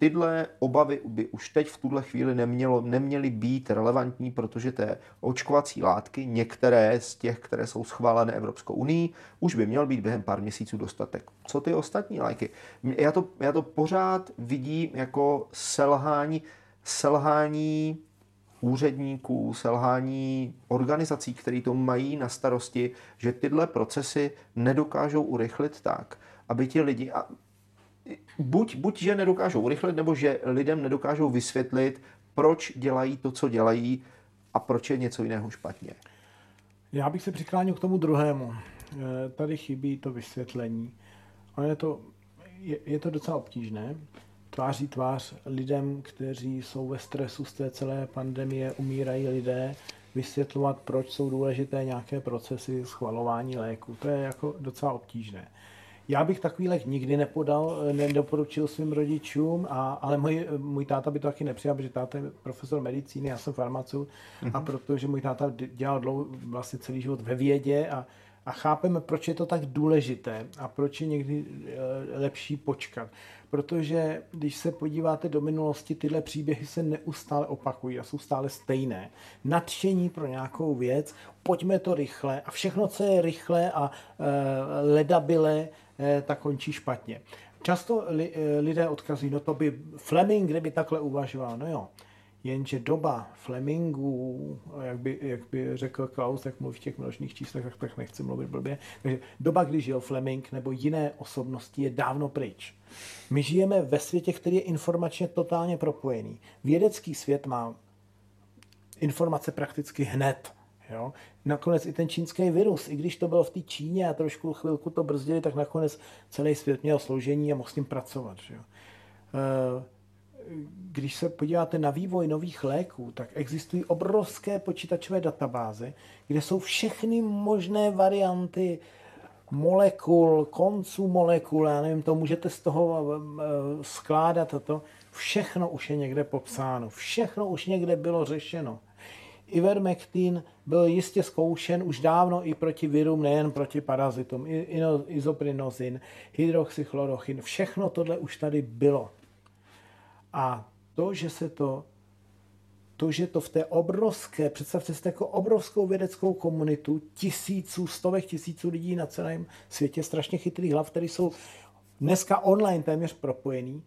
tyhle obavy by už teď v tuhle chvíli nemělo, neměly být relevantní, protože té očkovací látky, některé z těch, které jsou schválené Evropskou unii, už by měl být během pár měsíců dostatek. Co ty ostatní léky? Já to, já to pořád vidím jako selhání, selhání úředníků, selhání organizací, které to mají na starosti, že tyhle procesy nedokážou urychlit tak, aby ti lidi, a buď, buď, že nedokážou urychlit, nebo že lidem nedokážou vysvětlit, proč dělají to, co dělají a proč je něco jiného špatně. Já bych se přiklánil k tomu druhému. Eh, tady chybí to vysvětlení. Ale je to, je, je to docela obtížné. Tváří tvář lidem, kteří jsou ve stresu z té celé pandemie, umírají lidé, vysvětlovat, proč jsou důležité nějaké procesy schvalování léku. To je jako docela obtížné. Já bych takový lék nikdy nepodal, nedoporučil svým rodičům, a, ale můj, můj táta by to taky nepřijal, protože táta je profesor medicíny, já jsem farmaceut mm-hmm. a protože můj táta dělal dlouho, vlastně celý život ve vědě a, a chápeme, proč je to tak důležité a proč je někdy eh, lepší počkat. Protože když se podíváte do minulosti, tyhle příběhy se neustále opakují a jsou stále stejné. Nadšení pro nějakou věc, pojďme to rychle a všechno, co je rychle a e, ledabile, tak končí špatně. Často li, e, lidé odkazují, no to by Fleming, kdyby takhle uvažoval, no jo, Jenže doba Flemingů, jak by, jak by řekl Klaus, tak mluví v těch množných číslech, tak, tak nechci mluvit blbě. Takže doba, kdy žil Fleming nebo jiné osobnosti je dávno pryč. My žijeme ve světě, který je informačně totálně propojený. Vědecký svět má informace prakticky hned. Jo? Nakonec i ten čínský virus, i když to bylo v té Číně a trošku chvilku to brzdili, tak nakonec celý svět měl složení a mohl s tím pracovat. Jo? Uh, když se podíváte na vývoj nových léků, tak existují obrovské počítačové databáze, kde jsou všechny možné varianty molekul, konců molekul, já nevím, to můžete z toho eh, skládat a to. Všechno už je někde popsáno, všechno už někde bylo řešeno. Ivermectin byl jistě zkoušen už dávno i proti virům, nejen proti parazitům. Izoprinozin, hydroxychlorochin, všechno tohle už tady bylo. A to, že se to, to, že to v té obrovské, představte si jako obrovskou vědeckou komunitu, tisíců, stovek tisíců lidí na celém světě, strašně chytrých hlav, které jsou dneska online téměř propojený,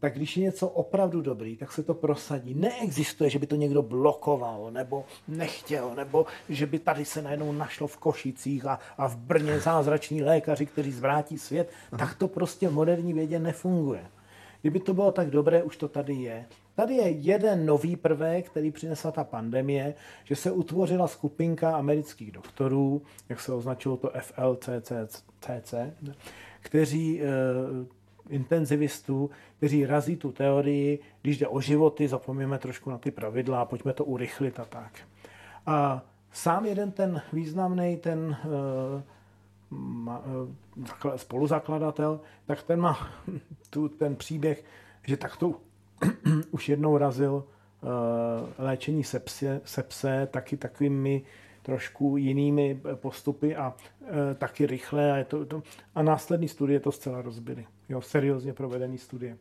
tak když je něco opravdu dobrý, tak se to prosadí. Neexistuje, že by to někdo blokoval, nebo nechtěl, nebo že by tady se najednou našlo v Košicích a, a v Brně zázrační lékaři, kteří zvrátí svět. Tak to prostě v moderní vědě nefunguje. Kdyby to bylo tak dobré, už to tady je. Tady je jeden nový prvek, který přinesla ta pandemie, že se utvořila skupinka amerických doktorů, jak se označilo to FLCCC, kteří e, intenzivistů, kteří razí tu teorii, když jde o životy, zapomněme trošku na ty pravidla, pojďme to urychlit a tak. A sám jeden ten významný, ten e, Eh, spoluzakladatel, tak ten má <laughs> tu, ten příběh, že takto <clears throat> už jednou razil uh, léčení sepse, sepse taky takovými trošku jinými postupy a taky rychle a, je to, to, a následní studie to zcela rozbily. Jo, seriózně provedený studie.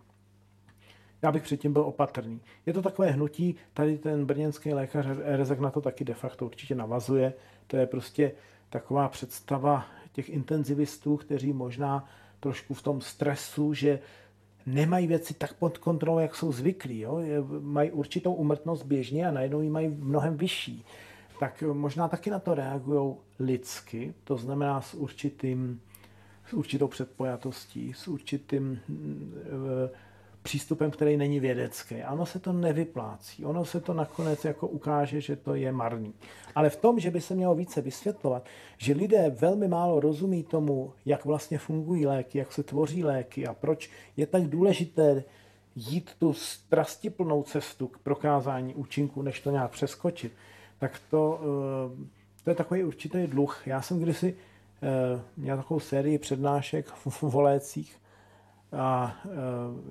Já bych předtím byl opatrný. Je to takové hnutí, tady ten brněnský lékař Rezek na to taky de facto určitě navazuje. To je prostě taková představa těch intenzivistů, kteří možná trošku v tom stresu, že nemají věci tak pod kontrolou, jak jsou zvyklí. Jo? Mají určitou umrtnost běžně a najednou ji mají mnohem vyšší. Tak možná taky na to reagují lidsky, to znamená s určitým s určitou předpojatostí, s určitým přístupem, který není vědecký. Ano se to nevyplácí. Ono se to nakonec jako ukáže, že to je marný. Ale v tom, že by se mělo více vysvětlovat, že lidé velmi málo rozumí tomu, jak vlastně fungují léky, jak se tvoří léky a proč je tak důležité jít tu strastiplnou cestu k prokázání účinku, než to nějak přeskočit, tak to, eh, to je takový určitý dluh. Já jsem kdysi eh, měl takovou sérii přednášek v <laughs> volécích a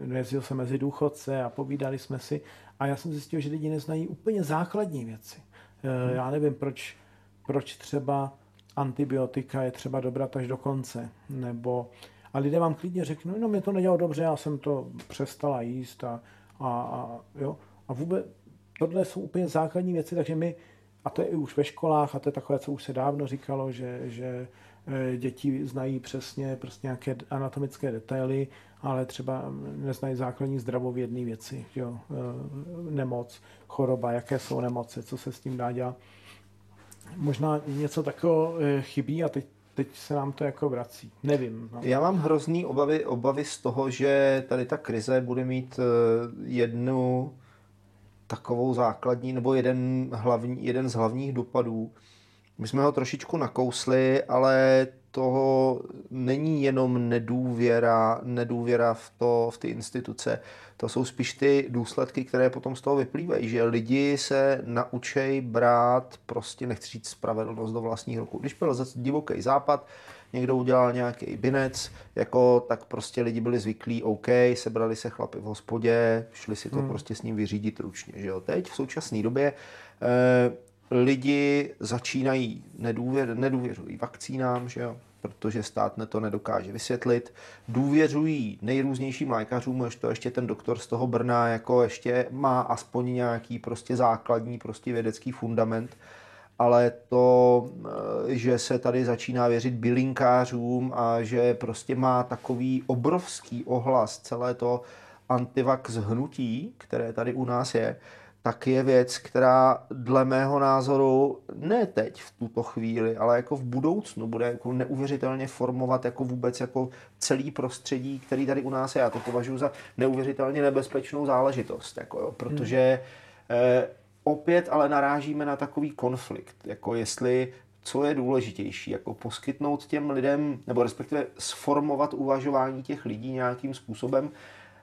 uh, jezdil jsem mezi důchodce a povídali jsme si a já jsem zjistil, že lidi neznají úplně základní věci. Uh, já nevím, proč, proč třeba antibiotika je třeba dobrat až do konce, nebo a lidé vám klidně řeknou, no mě to nedělalo dobře, já jsem to přestala jíst a, a, a, jo. a vůbec tohle jsou úplně základní věci, takže my, a to je i už ve školách, a to je takové, co už se dávno říkalo, že, že Eh, děti znají přesně prostě nějaké anatomické detaily, ale třeba neznají základní zdravovědné věci, jo? Eh, nemoc, choroba, jaké jsou nemoci, co se s tím dá dělat. Možná něco takového eh, chybí a teď, teď se nám to jako vrací. Nevím. No. Já mám hrozný obavy, obavy z toho, že tady ta krize bude mít jednu takovou základní, nebo jeden, hlavní, jeden z hlavních dopadů, my jsme ho trošičku nakousli, ale toho není jenom nedůvěra, nedůvěra v, to, v ty instituce. To jsou spíš ty důsledky, které potom z toho vyplývají, že lidi se naučej brát, prostě nechci říct spravedlnost do vlastních rukou. Když byl divoký západ, někdo udělal nějaký binec, jako, tak prostě lidi byli zvyklí, OK, sebrali se chlapy v hospodě, šli si to hmm. prostě s ním vyřídit ručně. Že jo? Teď v současné době eh, lidi začínají nedůvěr, nedůvěřují vakcínám, že jo? protože stát to nedokáže vysvětlit. Důvěřují nejrůznějším lékařům, až to ještě ten doktor z toho Brna jako ještě má aspoň nějaký prostě základní prostě vědecký fundament, ale to, eh, že se tady začíná věřit bylinkářům a že prostě má takový obrovský ohlas celé to antivax hnutí, které tady u nás je, tak je věc, která dle mého názoru ne teď v tuto chvíli, ale jako v budoucnu bude jako neuvěřitelně formovat jako vůbec jako celý prostředí, který tady u nás je. Já to považuji za neuvěřitelně nebezpečnou záležitost, jako jo, protože hmm. eh, opět ale narážíme na takový konflikt, jako jestli co je důležitější, jako poskytnout těm lidem, nebo respektive sformovat uvažování těch lidí nějakým způsobem,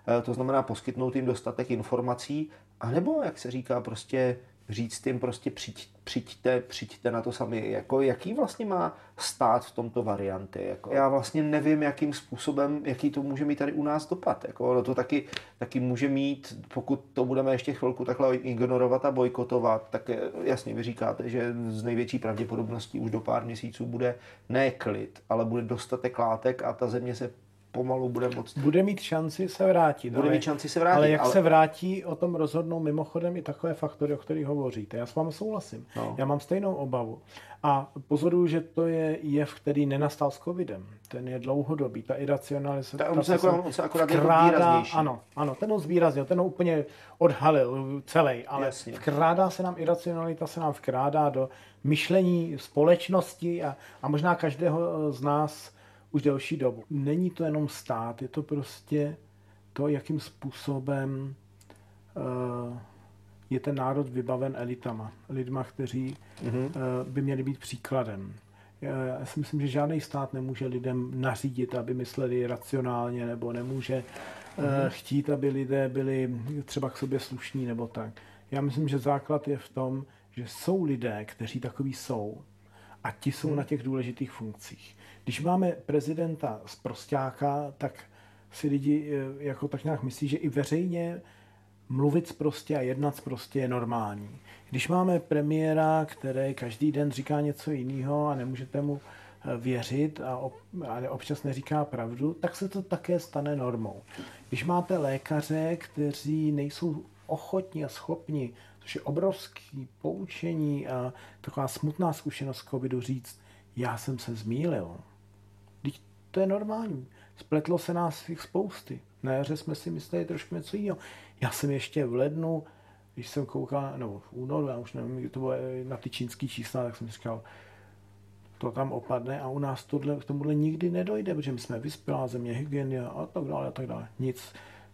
eh, to znamená poskytnout jim dostatek informací, a nebo, jak se říká, prostě říct jim prostě přijď, přijďte, přijďte na to sami. Jako, jaký vlastně má stát v tomto varianty? Jako, já vlastně nevím, jakým způsobem, jaký to může mít tady u nás dopad. Jako, no to taky, taky může mít, pokud to budeme ještě chvilku takhle ignorovat a bojkotovat, tak jasně vy říkáte, že z největší pravděpodobností už do pár měsíců bude ne klid, ale bude dostatek látek a ta země se pomalu bude moc... Bude mít šanci se vrátit. Bude ale, mít šanci se vrátit. Ale jak ale... se vrátí, o tom rozhodnou mimochodem i takové faktory, o kterých hovoříte. Já s vámi souhlasím. No. Já mám stejnou obavu. A pozoruju, že to je jev, který nenastal s covidem. Ten je dlouhodobý. Ta iracionalizace... Ta, on se, jako, on se akorát vkrádá, Ano, ano, ten ho zvýraznil, ten ho úplně odhalil celý, ale Jasně. vkrádá se nám iracionalita, se nám vkrádá do myšlení společnosti a, a možná každého z nás už delší dobu. Není to jenom stát, je to prostě to, jakým způsobem uh, je ten národ vybaven elitama, lidma, kteří mm-hmm. uh, by měli být příkladem. Já si myslím, že žádný stát nemůže lidem nařídit, aby mysleli racionálně, nebo nemůže mm-hmm. uh, chtít, aby lidé byli třeba k sobě slušní nebo tak. Já myslím, že základ je v tom, že jsou lidé, kteří takový jsou a ti jsou mm. na těch důležitých funkcích. Když máme prezidenta z prostáka, tak si lidi eh, jako tak nějak myslí, že i veřejně mluvit prostě a jednat prostě je normální. Když máme premiéra, který každý den říká něco jiného a nemůžete mu eh, věřit a, ob, a občas neříká pravdu, tak se to také stane normou. Když máte lékaře, kteří nejsou ochotní a schopni, což je obrovský poučení a taková smutná zkušenost covidu říct, já jsem se zmýlil, to je normální. Spletlo se nás jich spousty. Na jaře jsme si mysleli trošku něco jiného. Já jsem ještě v lednu, když jsem koukal, no v únoru, já už nevím, to bylo na ty čínský čísla, tak jsem říkal, to tam opadne a u nás tohle, k tomuhle nikdy nedojde, protože my jsme vyspělá země, hygieny a tak dále a tak dále. Nic,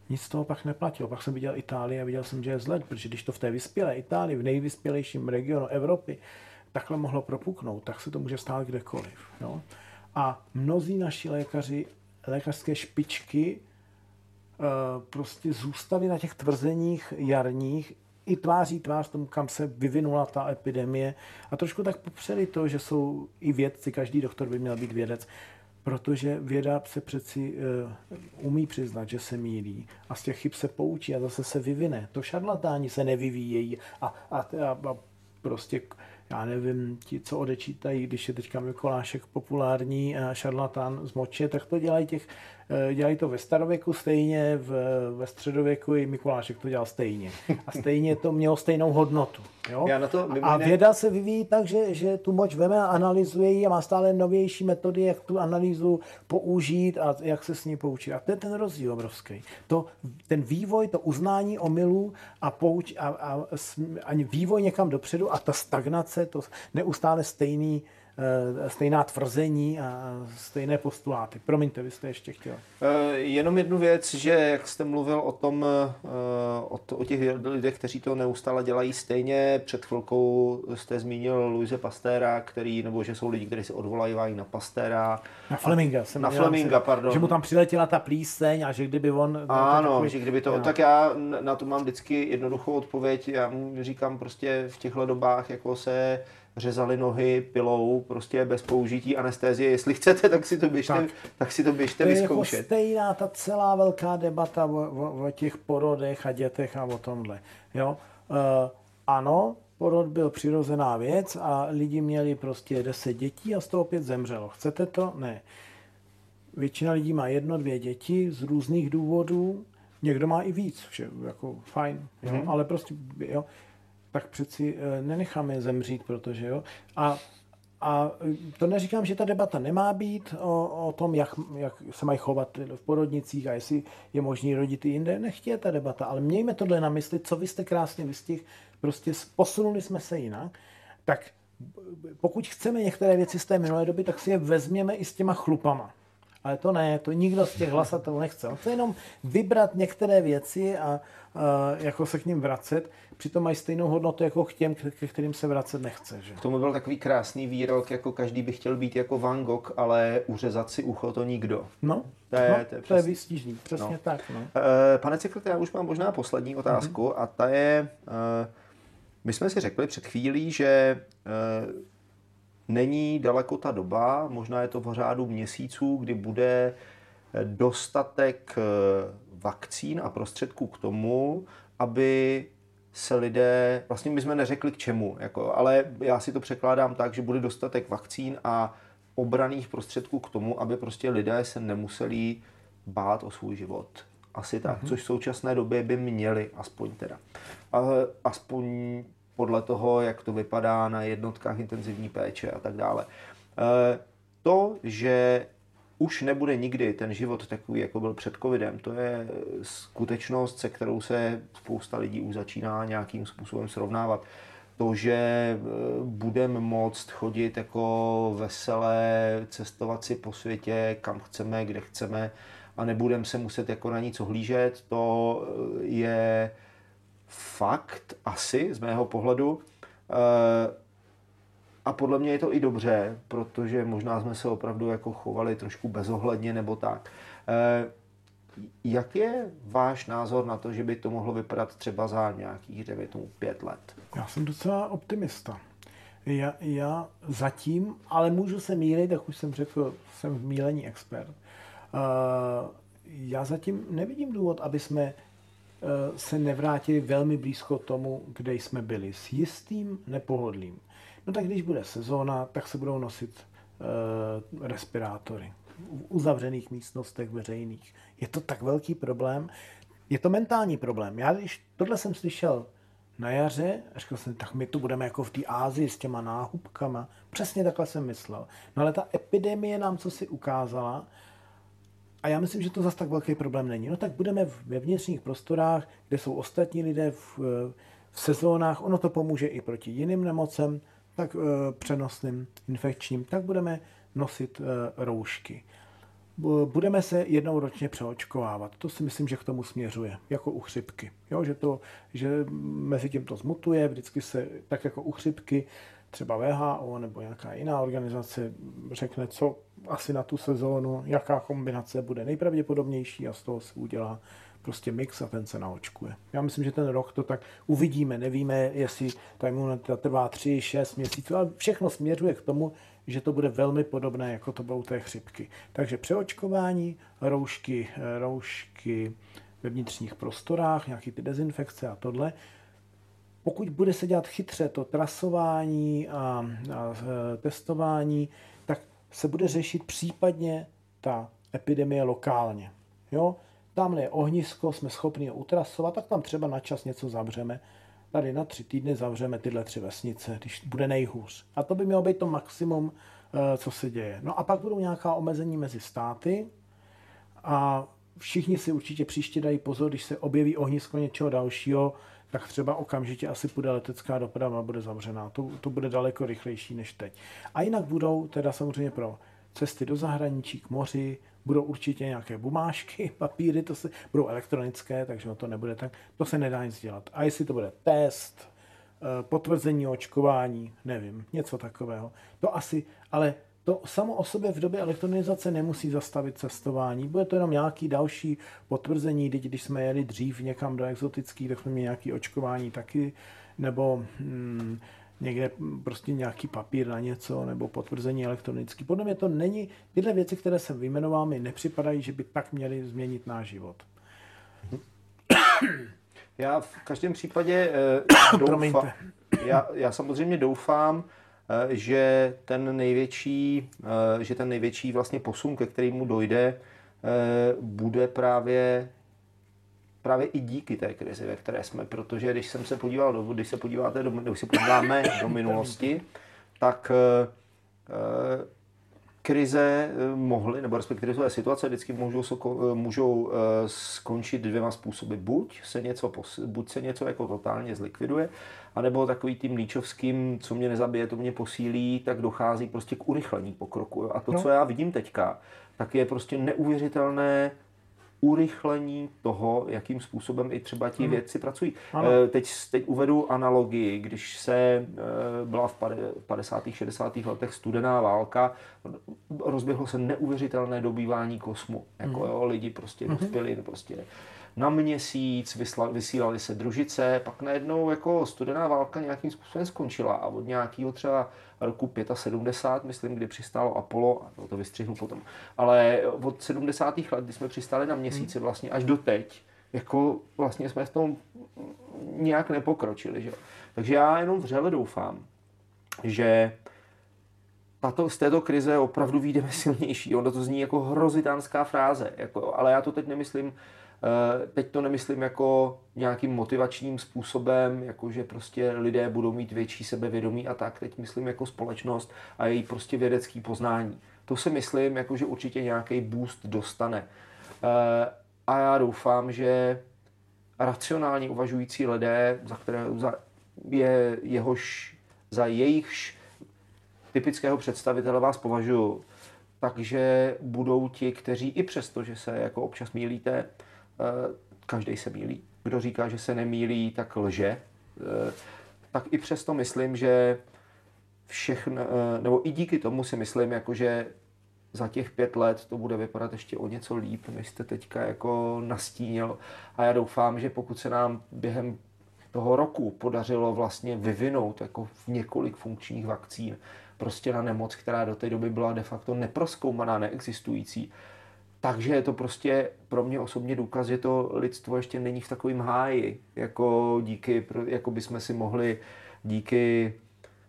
nic z toho pak neplatilo. Pak jsem viděl Itálii a viděl jsem, že je zled, protože když to v té vyspělé Itálii, v nejvyspělejším regionu Evropy, takhle mohlo propuknout, tak se to může stát kdekoliv. Jo? A mnozí naši lékaři, lékařské špičky, eh, prostě zůstali na těch tvrzeních jarních i tváří tvář tomu, kam se vyvinula ta epidemie a trošku tak popřeli to, že jsou i vědci, každý doktor by měl být vědec, protože věda se přeci uh, umí přiznat, že se mílí a z těch chyb se poučí a zase se vyvine. To šarlatáni se nevyvíjejí a, a, a, a prostě já nevím, ti, co odečítají, když je teďka Mikolášek populární a šarlatán z moče, tak to dělají těch dělají to ve starověku stejně, v, ve středověku i Mikulášek to dělal stejně. A stejně to mělo stejnou hodnotu. Jo? Já na to, a věda se vyvíjí tak, že, že tu moč veme a analyzuje ji a má stále novější metody, jak tu analýzu použít a jak se s ní poučit. A to je ten rozdíl obrovský. To, ten vývoj, to uznání omylů a, pouč, a, a, a vývoj někam dopředu a ta stagnace, to neustále stejný eh, stejná tvrzení a stejné postuláty. Promiňte, vy jste ještě chtěl. Eh, Jenom jednu věc, že jak jste mluvil o tom, eh, o, to, o těch lidech, kteří to neustále dělají stejně, před chvilkou jste zmínil Luise Pastéra, který, nebo že jsou lidi, kteří se odvolají na Pastéra. Na Fleminga. Jsem Na Fleminga, si- pardon. Že mu tam přiletěla ta plíseň a že kdyby on... Ano, takový- že kdyby to, jo. tak já na to mám vždycky jednoduchou odpověď. Já mu říkám prostě v těchto dobách, jako se řezali nohy pilou, prostě bez použití anestézie. Jestli chcete, tak si to běžte, tak, Tak. si to běžte To je jako vyzkoušet. stejná ta celá velká debata o, o, o těch porodech a dětech a o tomhle. Jo? Uh, ano, porod byl přirozená věc a lidi měli prostě 10 dětí a z toho pět zemřelo. Chcete to? Ne. Většina lidí má jedno, dvě děti z různých důvodů. Někdo má i víc, vše, jako fajn, jo? Mhm. ale prostě, jo, tak přeci eh, nenecháme je zemřít, protože, jo. A, a to neříkám, že ta debata nemá být o, o tom, jak, jak se mají chovat v porodnicích a jestli je možný rodit i jinde. Nechtě ta debata, ale mějme tohle na mysli, co vy jste krásně vystih, prostě posunuli jsme se jinak, tak pokud chceme některé věci z té minulé doby, tak si je vezměme i s těma chlupama. Ale to ne, to nikdo z těch hlasatelů nechce. On chce jenom vybrat některé věci a, a jako se k ním vracet. Přitom mají stejnou hodnotu jako k těm, ke kterým se vracet nechce. Že? K tomu byl takový krásný výrok, jako každý by chtěl být jako Van Gogh, ale uřezat si ucho to nikdo. No, To je- no, to je to je přesně- výstižný. Přesně no. tak. No. Eh, Pane Ciklte, já už mám možná poslední otázku a ta je, eh, my jsme si řekli před chvílí, že eh, není daleko ta doba, možná je to v řádu měsíců, kdy bude eh, dostatek eh, vakcín a prostředků k tomu, aby se lidé, vlastně my jsme neřekli k čemu, jako, ale já si to překládám tak, že bude dostatek vakcín a obraných prostředků k tomu, aby prostě lidé se nemuseli bát o svůj život. Asi tak, což v současné době by měli, aspoň teda. A, aspoň podle toho, jak to vypadá na jednotkách intenzivní péče a tak dále. E, To, že už nebude nikdy ten život takový, jako byl před covidem, to je skutečnost, se kterou se spousta lidí už začíná nějakým způsobem srovnávat. To, že e, budeme moct chodit jako veselé, cestovat si po světě, kam chceme, kde chceme a nebudeme se muset jako na nic ohlížet, to e, je fakt asi z mého pohledu. E, A podle mě je to i dobře, protože možná jsme se opravdu jako chovali trošku bezohledně nebo tak. E, Jak je váš názor na to, že by to mohlo vypadat třeba za nějakých, dejme tomu, pět let? Já jsem docela optimista. Já, já zatím, ale můžu se mýlit, jak už jsem řekl, jsem v mílení expert. Uh, já zatím nevidím důvod, aby jsme se nevrátili velmi blízko tomu, kde jsme byli, s jistým nepohodlím. No tak když bude sezóna, tak se budou nosit uh, respirátory v uzavřených místnostech veřejných. Je to tak velký problém. Je to mentální problém. Já když tohle jsem slyšel na jaře říkal jsem, tak my tu budeme jako v té Ázii s těma náhubkama. Přesně takhle jsem myslel. No ale ta epidemie nám co si ukázala, a já myslím, že to zase tak velký problém není. No tak budeme ve vnitřních prostorách, kde jsou ostatní lidé v, v sezónách, ono to pomůže i proti jiným nemocem, tak e, přenosným, infekčním, tak budeme nosit e, roušky. Bu- Budeme se jednou ročně přeočkovávat. To si myslím, že k tomu směřuje, jako u chřipky. Jo, že, to, že mezi tím to zmutuje, vždycky se, tak jako u chřipky, třeba VHO nebo nějaká jiná organizace řekne, co asi na tu sezónu, jaká kombinace bude nejpravděpodobnější a z toho se udělá prostě mix a ten se naočkuje. Já myslím, že ten rok to tak uvidíme. Nevíme, jestli ta imunita trvá 3, 6 měsíců, ale všechno směřuje k tomu, že to bude velmi podobné, jako to bylo u té chřipky. Takže přeočkování, roušky, roušky ve vnitřních prostorách, nějaký ty dezinfekce a tohle. Pokud bude se dělat chytře to trasování a, a e, testování, tak se bude řešit případně ta epidemie lokálně. Jo? Tamhle je ohnisko, jsme schopni ho utrasovat, tak tam třeba na čas něco zavřeme. Tady na tři týdny zavřeme tyhle tři vesnice, když bude nejhůř. A to by mělo být to maximum, e, co se děje. No a pak budou nějaká omezení mezi státy a všichni si určitě příště dají pozor, když se objeví ohnisko něčeho dalšího, tak třeba okamžitě asi půjde letecká doprava a bude zavřená. To, to bude daleko rychlejší než teď. A jinak budou teda samozřejmě pro cesty do zahraničí, k moři, budou určitě nějaké bumášky, <laughs> papíry, to se, budou elektronické, takže to nebude tak, to se nedá nic dělat. A jestli to bude test, eh, potvrzení očkování, nevím, něco takového. To asi, ale to samo o sobě v době elektronizace nemusí zastavit cestování. Bude to jenom nějaký další potvrzení, když, když jsme jeli dřív někam do exotických, tak jsme měli nějaké očkování taky, nebo hmm, někde prostě nějaký papír na něco, nebo potvrzení elektronický. Podle mě to není, tyhle věci, které jsem vyjmenoval, mi nepřipadají, že by tak měly změnit náš život. Já v každém případě <coughs> uh, doufám, já, já samozřejmě doufám, Eh, že ten největší, eh, že ten největší vlastně posun, ke kterému dojde, eh, bude právě právě i díky té krizi, ve které jsme, protože když jsem se podíval, do, když se podíváte, do, když se podíváme do minulosti, tak krize mohly, nebo respektive krizové situace vždycky můžou, můžou skončit dvěma způsoby. Buď se něco, buď se něco jako totálně zlikviduje, anebo takový tím líčovským, co mě nezabije, to mě posílí, tak dochází prostě k urychlení pokroku. A to, no. co já vidím teďka, tak je prostě neuvěřitelné urychlení toho, jakým způsobem i třeba ti hmm. vědci pracují. Ano. Eh, teď, teď uvedu analogii, když se eh, byla v 50. 60. letech studená válka, rozběhlo se neuvěřitelné dobývání kosmu. Jako hmm. jo, lidi prostě hmm. dospěli prostě na měsíc, vysla, vysílali se družice, pak najednou jako studená válka nějakým způsobem skončila a od nějakého třeba roku 75, myslím, kdy přistálo Apollo, a to, to vystřihnu potom, ale od 70. let, kdy jsme přistáli na měsíci hmm. vlastně až do teď, jako vlastně jsme v tom nějak nepokročili. Že? Takže já jenom vřele doufám, že tato, z této krize opravdu výjdeme silnější. Ono to zní jako hrozitánská fráze, jako, ale já to teď nemyslím teď to nemyslím jako nějakým motivačním způsobem, jako že prostě lidé budou mít větší sebevědomí a tak. Teď myslím jako společnost a její prostě vědecký poznání. To si myslím, jako že určitě nějaký boost dostane. Eh, a já doufám, že racionálně uvažující lidé, za které za je jehož, za jejichž typického představitele vás považuji, takže budou ti, kteří i přesto, že se jako občas mílíte, Eh, každý se mílí. Kdo říká, že se nemílí, tak lže. Eh, tak i přesto myslím, že všechno, eh, nebo i díky tomu si myslím, jako že za těch pět let to bude vypadat ještě o něco líp, než jste teďka jako nastínil. A já doufám, že pokud se nám během toho roku podařilo vlastně vyvinout jako v několik funkčních vakcín prostě na nemoc, která do té doby byla de facto neproskoumaná, neexistující, takže je to prostě pro mě osobně důkaz, že to lidstvo ještě není v takovém háji, jako díky, jako bychom si mohli díky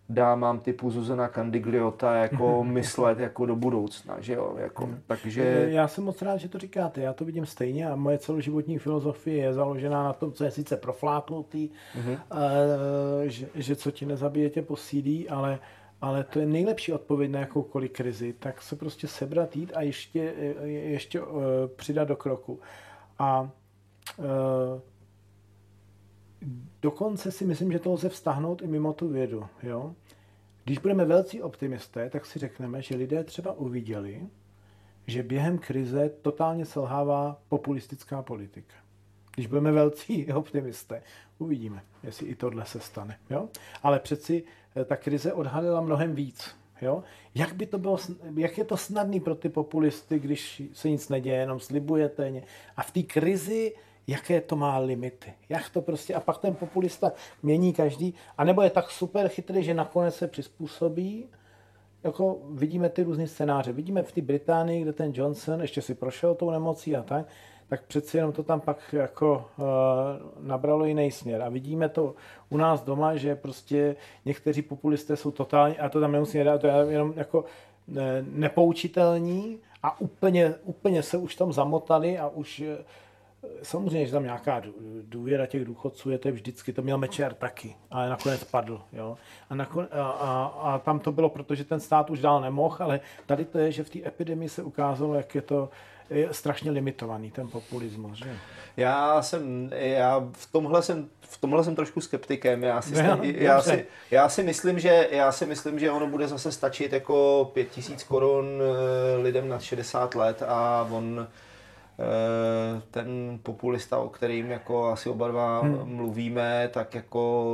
dámám typu Zuzana Candigliota jako <laughs> myslet jako do budoucna, že jo, jako, hmm. takže... Já jsem moc rád, že to říkáte, já to vidím stejně a moje celoživotní filozofie je založená na tom, co je sice profláknutý, mm-hmm. že, že co ti nezabije, tě posílí, ale ale to je nejlepší odpověď na jakoukoliv krizi, tak se prostě sebrat, jít a ještě, ještě uh, přidat do kroku. A uh, dokonce si myslím, že to lze vztahnout i mimo tu vědu. Jo? Když budeme velcí optimisté, tak si řekneme, že lidé třeba uviděli, že během krize totálně selhává populistická politika. Když budeme velcí <laughs> optimisté, uvidíme, jestli i tohle se stane. Jo? Ale přeci Eh, ta krize odhalila mnohem víc. Jo? Jak, by to bylo, jak je to snadný pro ty populisty, když se nic neděje, jenom slibujete. A v té krizi, jaké to má limity. Jak to prostě, a pak ten populista mění každý, anebo je tak super chytrý, že nakonec se přizpůsobí, jako vidíme ty různé scénáře. Vidíme v té Británii, kde ten Johnson ještě si prošel tou nemocí a tak, tak přeci jenom to tam pak jako uh, nabralo jiný směr. A vidíme to u nás doma, že prostě někteří populisté jsou totálně, a to tam nemusíme dát, to je jenom jako ne, nepoučitelní a úplně, úplně se už tam zamotali a už samozřejmě, že tam nějaká dů- důvěra těch důchodců je, to je vždycky, to měl Mečer taky, ale nakonec padl. Jo? A, nakon, a, a, a, tam to bylo, protože ten stát už dál nemohl, ale tady to je, že v té epidemii se ukázalo, jak je to strašně limitovaný, ten populismus. Že? Já jsem, já v tomhle jsem, v tomhle jsem trošku skeptikem. Já si, No, já, dobře. si, já, si myslím, že, já si myslím, že ono bude zase stačit jako pět tisíc korun eh, lidem nad 60 let a on ten populista, o kterým jako asi oba dva Hmm. mluvíme, tak jako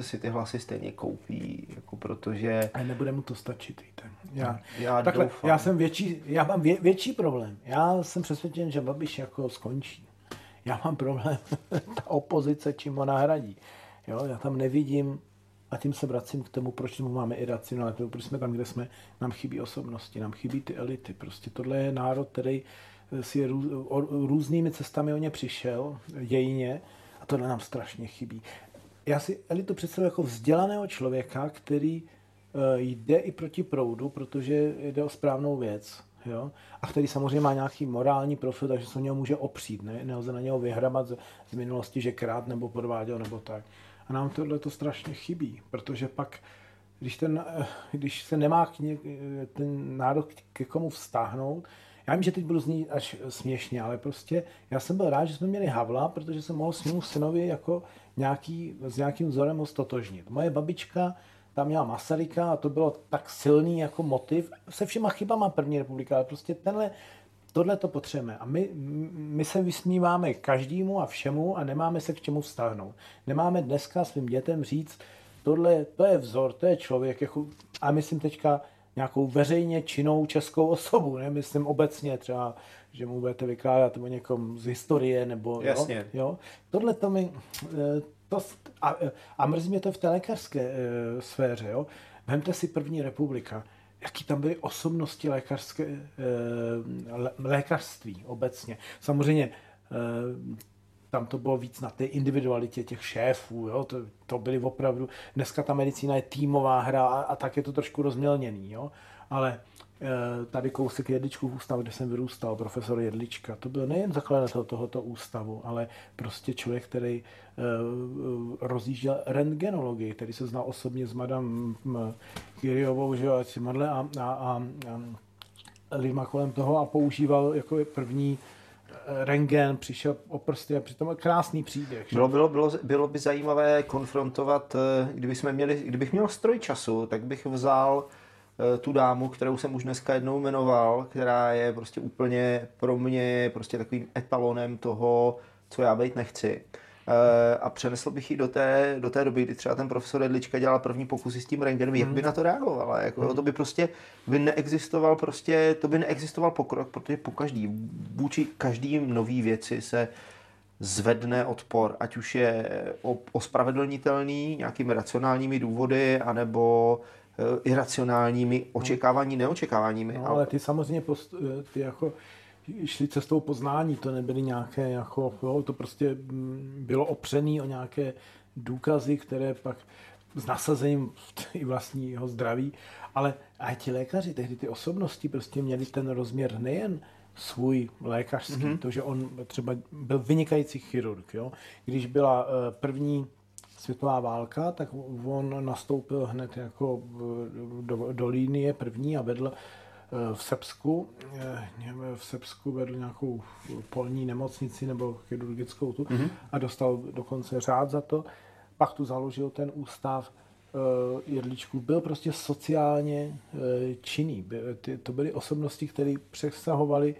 si ty hlasy stejně koupí, jako protože A nebude mu to stačit, víte. Já, Já takhle, doufám. já jsem větší, já mám vě, větší problém. Já jsem přesvědčen, že Babiš jako skončí. Já mám problém, <laughs> ta opozice, čím ho nahradí. Jo, já tam nevidím, a tím se vracím k tomu, proč mu máme iracionalitu, proč jsme tam, kde jsme, nám chybí osobnosti, nám chybí ty elity. Prostě tohle je národ, který si růz, o, různými cestami o ně přišel, dějině, a tohle nám strašně chybí. Já si elitu představuji jako vzdělaného člověka, který eh, jde i proti proudu, protože jde o správnou věc. Jo? A který samozřejmě má nějaký morální profil, takže se o něho může opřít. Ne? Nelze na něho vyhrabat z, z minulosti, že krát nebo podváděl nebo tak. A nám tohle to strašně chybí, protože pak, když, ten, eh, když se nemá k ně, eh, ten národ ke komu vztáhnout, já vím, že teď budu znít až směšně, ale prostě já jsem byl rád, že jsme měli Havla, protože jsem mohl svému synovi jako nějaký, s nějakým vzorem ho stotožnit. Moje babička tam měla Masaryka a to bylo tak silný jako motiv, se všema chybama první republika, ale prostě tenhle, tohle to potřebujeme. A my, my se vysmíváme každému a všemu a nemáme se k čemu vztáhnout. Nemáme dneska svým dětem říct, tohle, to je vzor, to je člověk, jako, a myslím teďka nějakou veřejně činnou českou osobu, ne? myslím obecně třeba, že mu budete vykládat o někom z historie, nebo Jasně. Jo, jo? Tohle to mi, eh, to, a, a mrzí mě to v té lékařské e, sféře, jo? Vemte si první republika, jaký tam byly osobnosti lékařské, e, lé, lékařství obecně. Samozřejmě tam to bylo víc na té individualitě těch šéfů, jo? To, to byly opravdu, dneska ta medicína je týmová hra a, a tak je to trošku rozmělněný, jo? ale e, tady kousek Jedličkův ústav, kde jsem vyrůstal, profesor Jedlička, to byl nejen zakladatel tohoto ústavu, ale prostě člověk, který e, rozjížděl rentgenologii, který se znal osobně s madam Kyriovou, že jo, a, a, a, a lidma kolem toho a používal jako první rengen, přišel o prsty a přitom krásný příběh. Bylo, bylo, bylo, bylo by zajímavé konfrontovat, eh, kdyby jsme měli, kdybych měl stroj času, tak bych vzal eh, tu dámu, kterou jsem už dneska jednou jmenoval, která je prostě úplně pro mě prostě takovým etalonem toho, co já být nechci. Eh, A přenesl bych ji do té, do té doby, kdy třeba ten profesor Jedlička dělal první pokusy s tím rengenem, jak by na to reagovala. Jako, To by prostě by neexistoval prostě, to by neexistoval pokrok, protože po každý, vůči každý nový věci se zvedne odpor, ať už je ospravedlnitelný nějakými racionálními důvody, anebo eh, iracionálními očekávání, neočekáváními. No, ale ty samozřejmě post, ty jako šli cestou poznání, to nebyly nějaké, jako, jo, to prostě bylo opřený o nějaké důkazy, které pak s nasazením i vlastního zdraví, ale a ti lékaři, tehdy ty osobnosti prostě měli ten rozměr nejen svůj lékařský, mm-hmm. to, že on třeba byl vynikající chirurg. Jo? Když byla první světová válka, tak on nastoupil hned jako do, do línie první a vedl v Srbsku, v Srbsku vedl nějakou polní nemocnici nebo chirurgickou tu mm-hmm. a dostal dokonce řád za to. Pak tu založil ten ústav Jedličků. Byl prostě sociálně činný. To byly osobnosti, které přesahovaly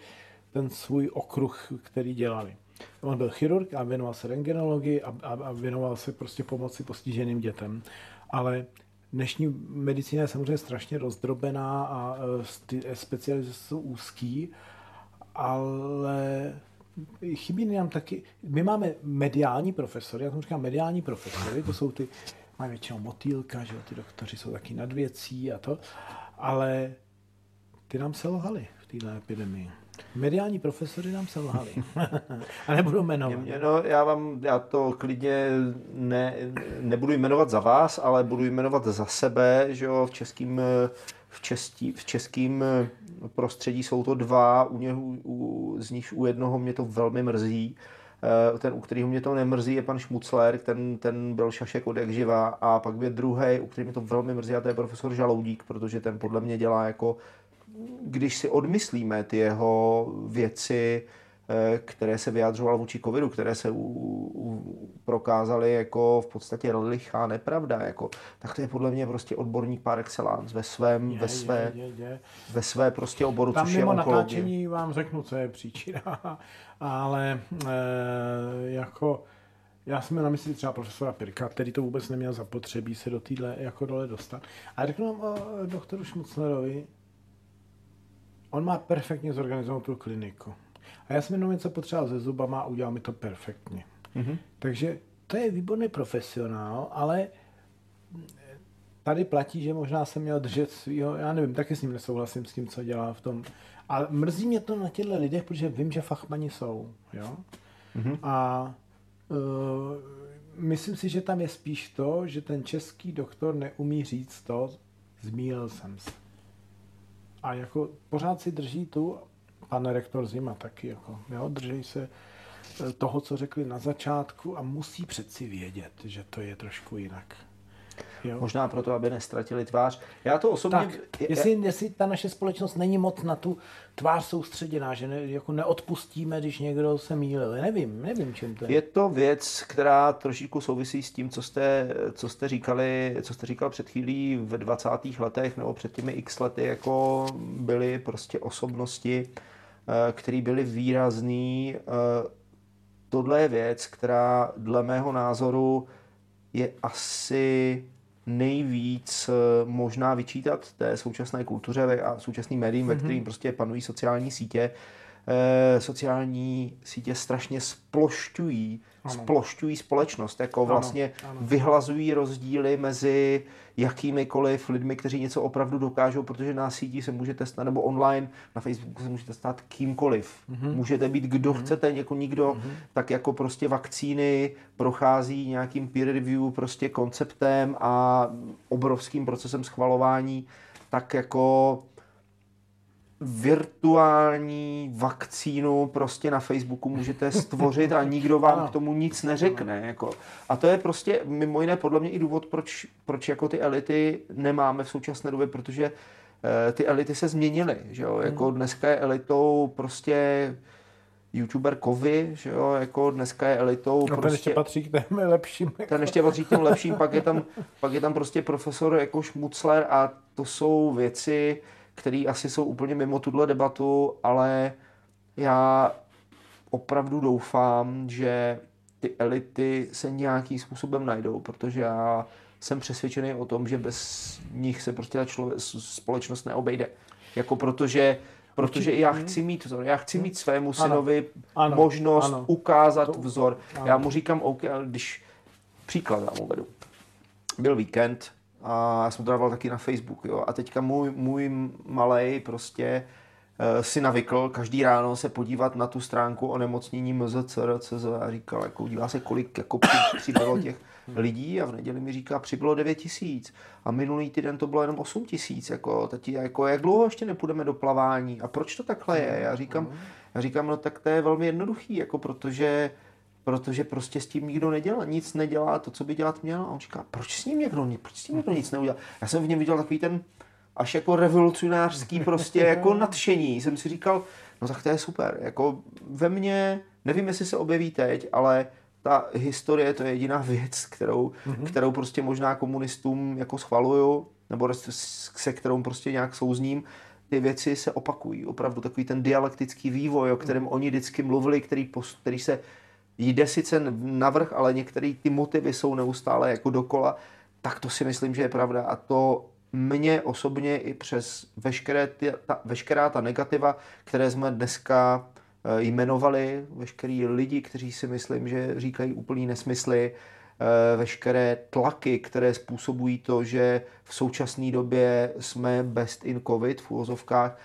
ten svůj okruh, který dělali. On byl chirurg a věnoval se rengenologii a, a, a věnoval se prostě pomoci postiženým dětem. Ale dnešní medicína je samozřejmě strašně rozdrobená a specializace jsou úzký, ale chybí nám taky, my máme mediální profesory, já tomu říkám mediální profesory, to jsou ty, mají většinou motýlka, že ty doktoři jsou taky nad věcí a to, ale ty nám selhali v této epidemii. Mediální profesory nám selhali. <laughs> a nebudu jmenovat. Mě, no, já vám, já to klidně ne, nebudu jmenovat za vás, ale budu jmenovat za sebe, že jo, v českým, v, český, v českým prostředí jsou to dva, u něho, u, z nich u jednoho mě to velmi mrzí Eh, ten, u kterého mě to nemrzí, je pan Šmucler, ten, ten byl šašek od jak živa. A pak je druhý, u kterého mě to velmi mrzí, a to je profesor Žaloudík, protože ten podle mě dělá jako, když si odmyslíme ty jeho věci, eh, které se vyjadřoval vůči covidu, které se u, u, prokázaly jako v podstatě lichá nepravda, jako, tak to je podle mě prostě odborník par excellence ve svém, Je, ve své, je, je, je. ve své prostě oboru, Tam což je mimo onkologie. natáčení vám řeknu, co je příčina, <laughs> ale e, jako já jsem na mysli třeba profesora Pirka, který to vůbec neměl zapotřebí se do téhle jako dole dostat. A řeknu vám o doktoru Šmuclerovi, on má perfektně zorganizovanou tu kliniku. A já jsem jenom něco potřeboval se zubama a udělal mi to perfektně. Mm-hmm. Takže to je výborný profesionál, ale tady platí, že možná jsem měl držet svýho, já nevím, taky s ním nesouhlasím s tím, co dělá v tom. A mrzí mě to na těchto lidech, protože vím, že fachmani jsou. Jo? Mm-hmm. A uh, myslím si, že tam je spíš to, že ten český doktor neumí říct to, zmílil jsem se. A jako pořád si drží tu, pan rektor Zima taky, jako, jo, drží se eh, toho, co řekli na začátku a musí přeci vědět, že to je trošku jinak. Jo. Možná proto, aby nestratili tvář. Já to osobně... Tak, jestli, jestli ta naše společnost není moc na tu tvář soustředěná, že ne, jako neodpustíme, když někdo se mýlil. Nevím, nevím, čím to je. Je to věc, která trošičku souvisí s tím, co jste, co jste říkali, co jste říkal před chvílí v 20. letech nebo před těmi x lety, jako byly prostě osobnosti, eh, které byly výrazný. Eh, Tohle je věc, která dle mého názoru je asi nejvíc eh, možná vyčítat té současné kultuře a současným médiím, mm-hmm. ve kterým prostě panují sociální sítě. E, sociální sítě strašně splošťují, ano. splošťují společnost, jako vlastně ano, ano. vyhlazují rozdíly mezi jakýmikoliv lidmi, kteří něco opravdu dokážou, protože na síti se můžete stát, nebo online, na Facebooku se můžete stát kýmkoliv. Mm-hmm. Můžete být kdo mm-hmm. chcete, jako nikdo, mm-hmm. tak jako prostě vakcíny prochází nějakým peer review prostě konceptem a obrovským procesem schvalování, tak jako virtuální vakcínu prostě na Facebooku můžete stvořit a nikdo vám k tomu nic neřekne. Jako. A to je prostě mimo jiné podle mě i důvod, proč, proč jako ty elity nemáme v současné době, protože uh, ty elity se změnily. Že jo? Jako dneska je elitou prostě youtuber Kovy, že jo, jako dneska je elitou. No, ten prostě, ještě patří k těm lepším. Jako. Ten ještě patří k těm lepším, pak je tam, pak je tam prostě profesor jako Šmucler a to jsou věci, které asi jsou úplně mimo tuhle debatu, ale já opravdu doufám, že ty elity se nějakým způsobem najdou, protože já jsem přesvědčený o tom, že bez nich se prostě ta člověk, společnost neobejde. Jako protože protože já chci mít vzor, já chci mít svému synovi ano, možnost ano, ukázat to, vzor. Ano. Já mu říkám, OK, ale když příklad vám uvedu. Byl víkend, a já jsem to dával taky na Facebook, jo. A teďka můj, můj malej prostě uh, si navykl každý ráno se podívat na tu stránku o nemocnění MZCRCZ a říkal, jako dívá se, kolik jako při, přibylo těch lidí a v neděli mi říká, přibylo 9 tisíc a minulý týden to bylo jenom 8 tisíc, jako, tati, jako jak dlouho ještě nepůjdeme do plavání a proč to takhle je? Já říkám, já říkám, no tak to je velmi jednoduchý, jako protože protože prostě s tím nikdo nedělá, nic nedělá to, co by dělat měl. A on říká, proč s ním někdo, proč s tím někdo nic neudělal? Já jsem v něm viděl takový ten až jako revolucionářský <laughs> prostě jako nadšení. Jsem si říkal, no tak to je super. Jako ve mně, nevím, jestli se objeví teď, ale ta historie to je jediná věc, kterou, mm-hmm. kterou prostě možná komunistům jako schvaluju, nebo se kterou prostě nějak souzním, ty věci se opakují. Opravdu takový ten dialektický vývoj, o kterém oni vždycky mluvili, který, který se jde sice navrh, ale některé ty motivy jsou neustále jako dokola, tak to si myslím, že je pravda. A to mě osobně i přes veškeré ty, ta, veškerá ta negativa, které jsme dneska e, jmenovali, veškerý lidi, kteří si myslím, že říkají úplný nesmysly, e, veškeré tlaky, které způsobují to, že v současné době jsme best in covid v úvozovkách,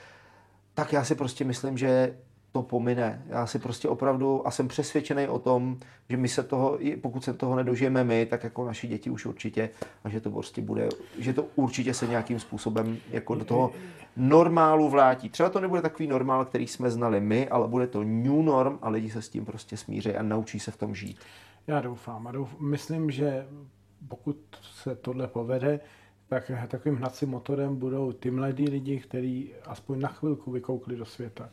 tak já si prostě myslím, že to pomine. Já si prostě opravdu, a jsem přesvědčený o tom, že my se toho, pokud se toho nedožijeme my, tak jako naši děti už určitě, a že to prostě bude, že to určitě se nějakým způsobem jako do toho normálu vlátí. Třeba to nebude takový normál, který jsme znali my, ale bude to new norm a lidi se s tím prostě smíří a naučí se v tom žít. Já doufám a douf, myslím, že pokud se tohle povede, tak takovým hnacím motorem budou ty mladí lidi, kteří aspoň na chvilku vykoukli do světa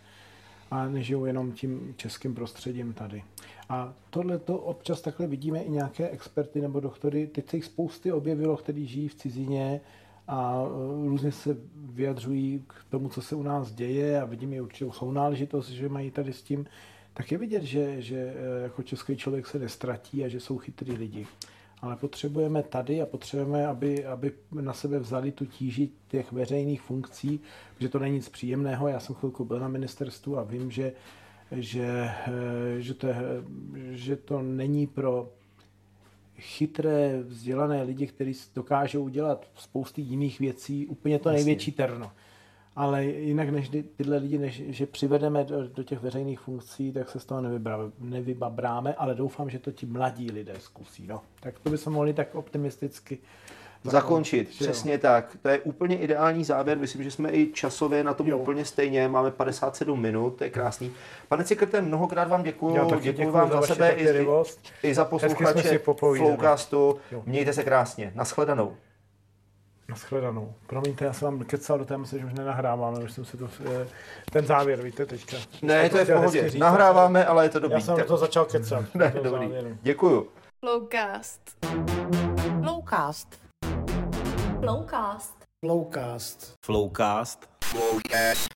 a nežijou jenom tím českým prostředím tady. A tohle to občas takhle vidíme i nějaké experty nebo doktory. Teď se jich spousty objevilo, kteří žijí v cizině a e, různě se vyjadřují k tomu, co se u nás děje a vidím i určitou sounáležitost, že mají tady s tím. Tak je vidět, že, že e, jako český člověk se nestratí a že jsou chytrý lidi ale potřebujeme tady a potřebujeme, aby, aby na sebe vzali tu tíži těch veřejných funkcí, protože to není nic příjemného. Já jsem chvilku byl na ministerstvu a vím, že, že, že, to, že to není pro chytré, vzdělané lidi, kteří dokážou udělat spousty jiných věcí, úplně to největší terno ale jinak než tyhle lidi, než, že přivedeme do, do těch veřejných funkcí, tak se z toho nevybabráme, ale doufám, že to ti mladí lidé zkusí. No. Tak to bychom mohli tak optimisticky zakončit. Přesně jo. tak. To je úplně ideální závěr. Myslím, že jsme i časově na tom jo. úplně stejně. Máme 57 minut, to je krásný. Pane Cikrte, mnohokrát vám děkuji. Děkuji děkuji vám za, za sebe i, i, za posluchače Flowcastu. Mějte se krásně. Naschledanou. Naschledanou. Promiňte, já jsem vám kecal do té mysli, že už nenahráváme, už jsem si to, eh, ten závěr, víte, teďka. Ne, to je v pohodě. Říct, Nahráváme, ale je to dobrý. Já jsem to začal kecat. ne, dobrý. Závěru. Děkuju. Flowcast. Flowcast. Flowcast. Flowcast. Flowcast. Flowcast.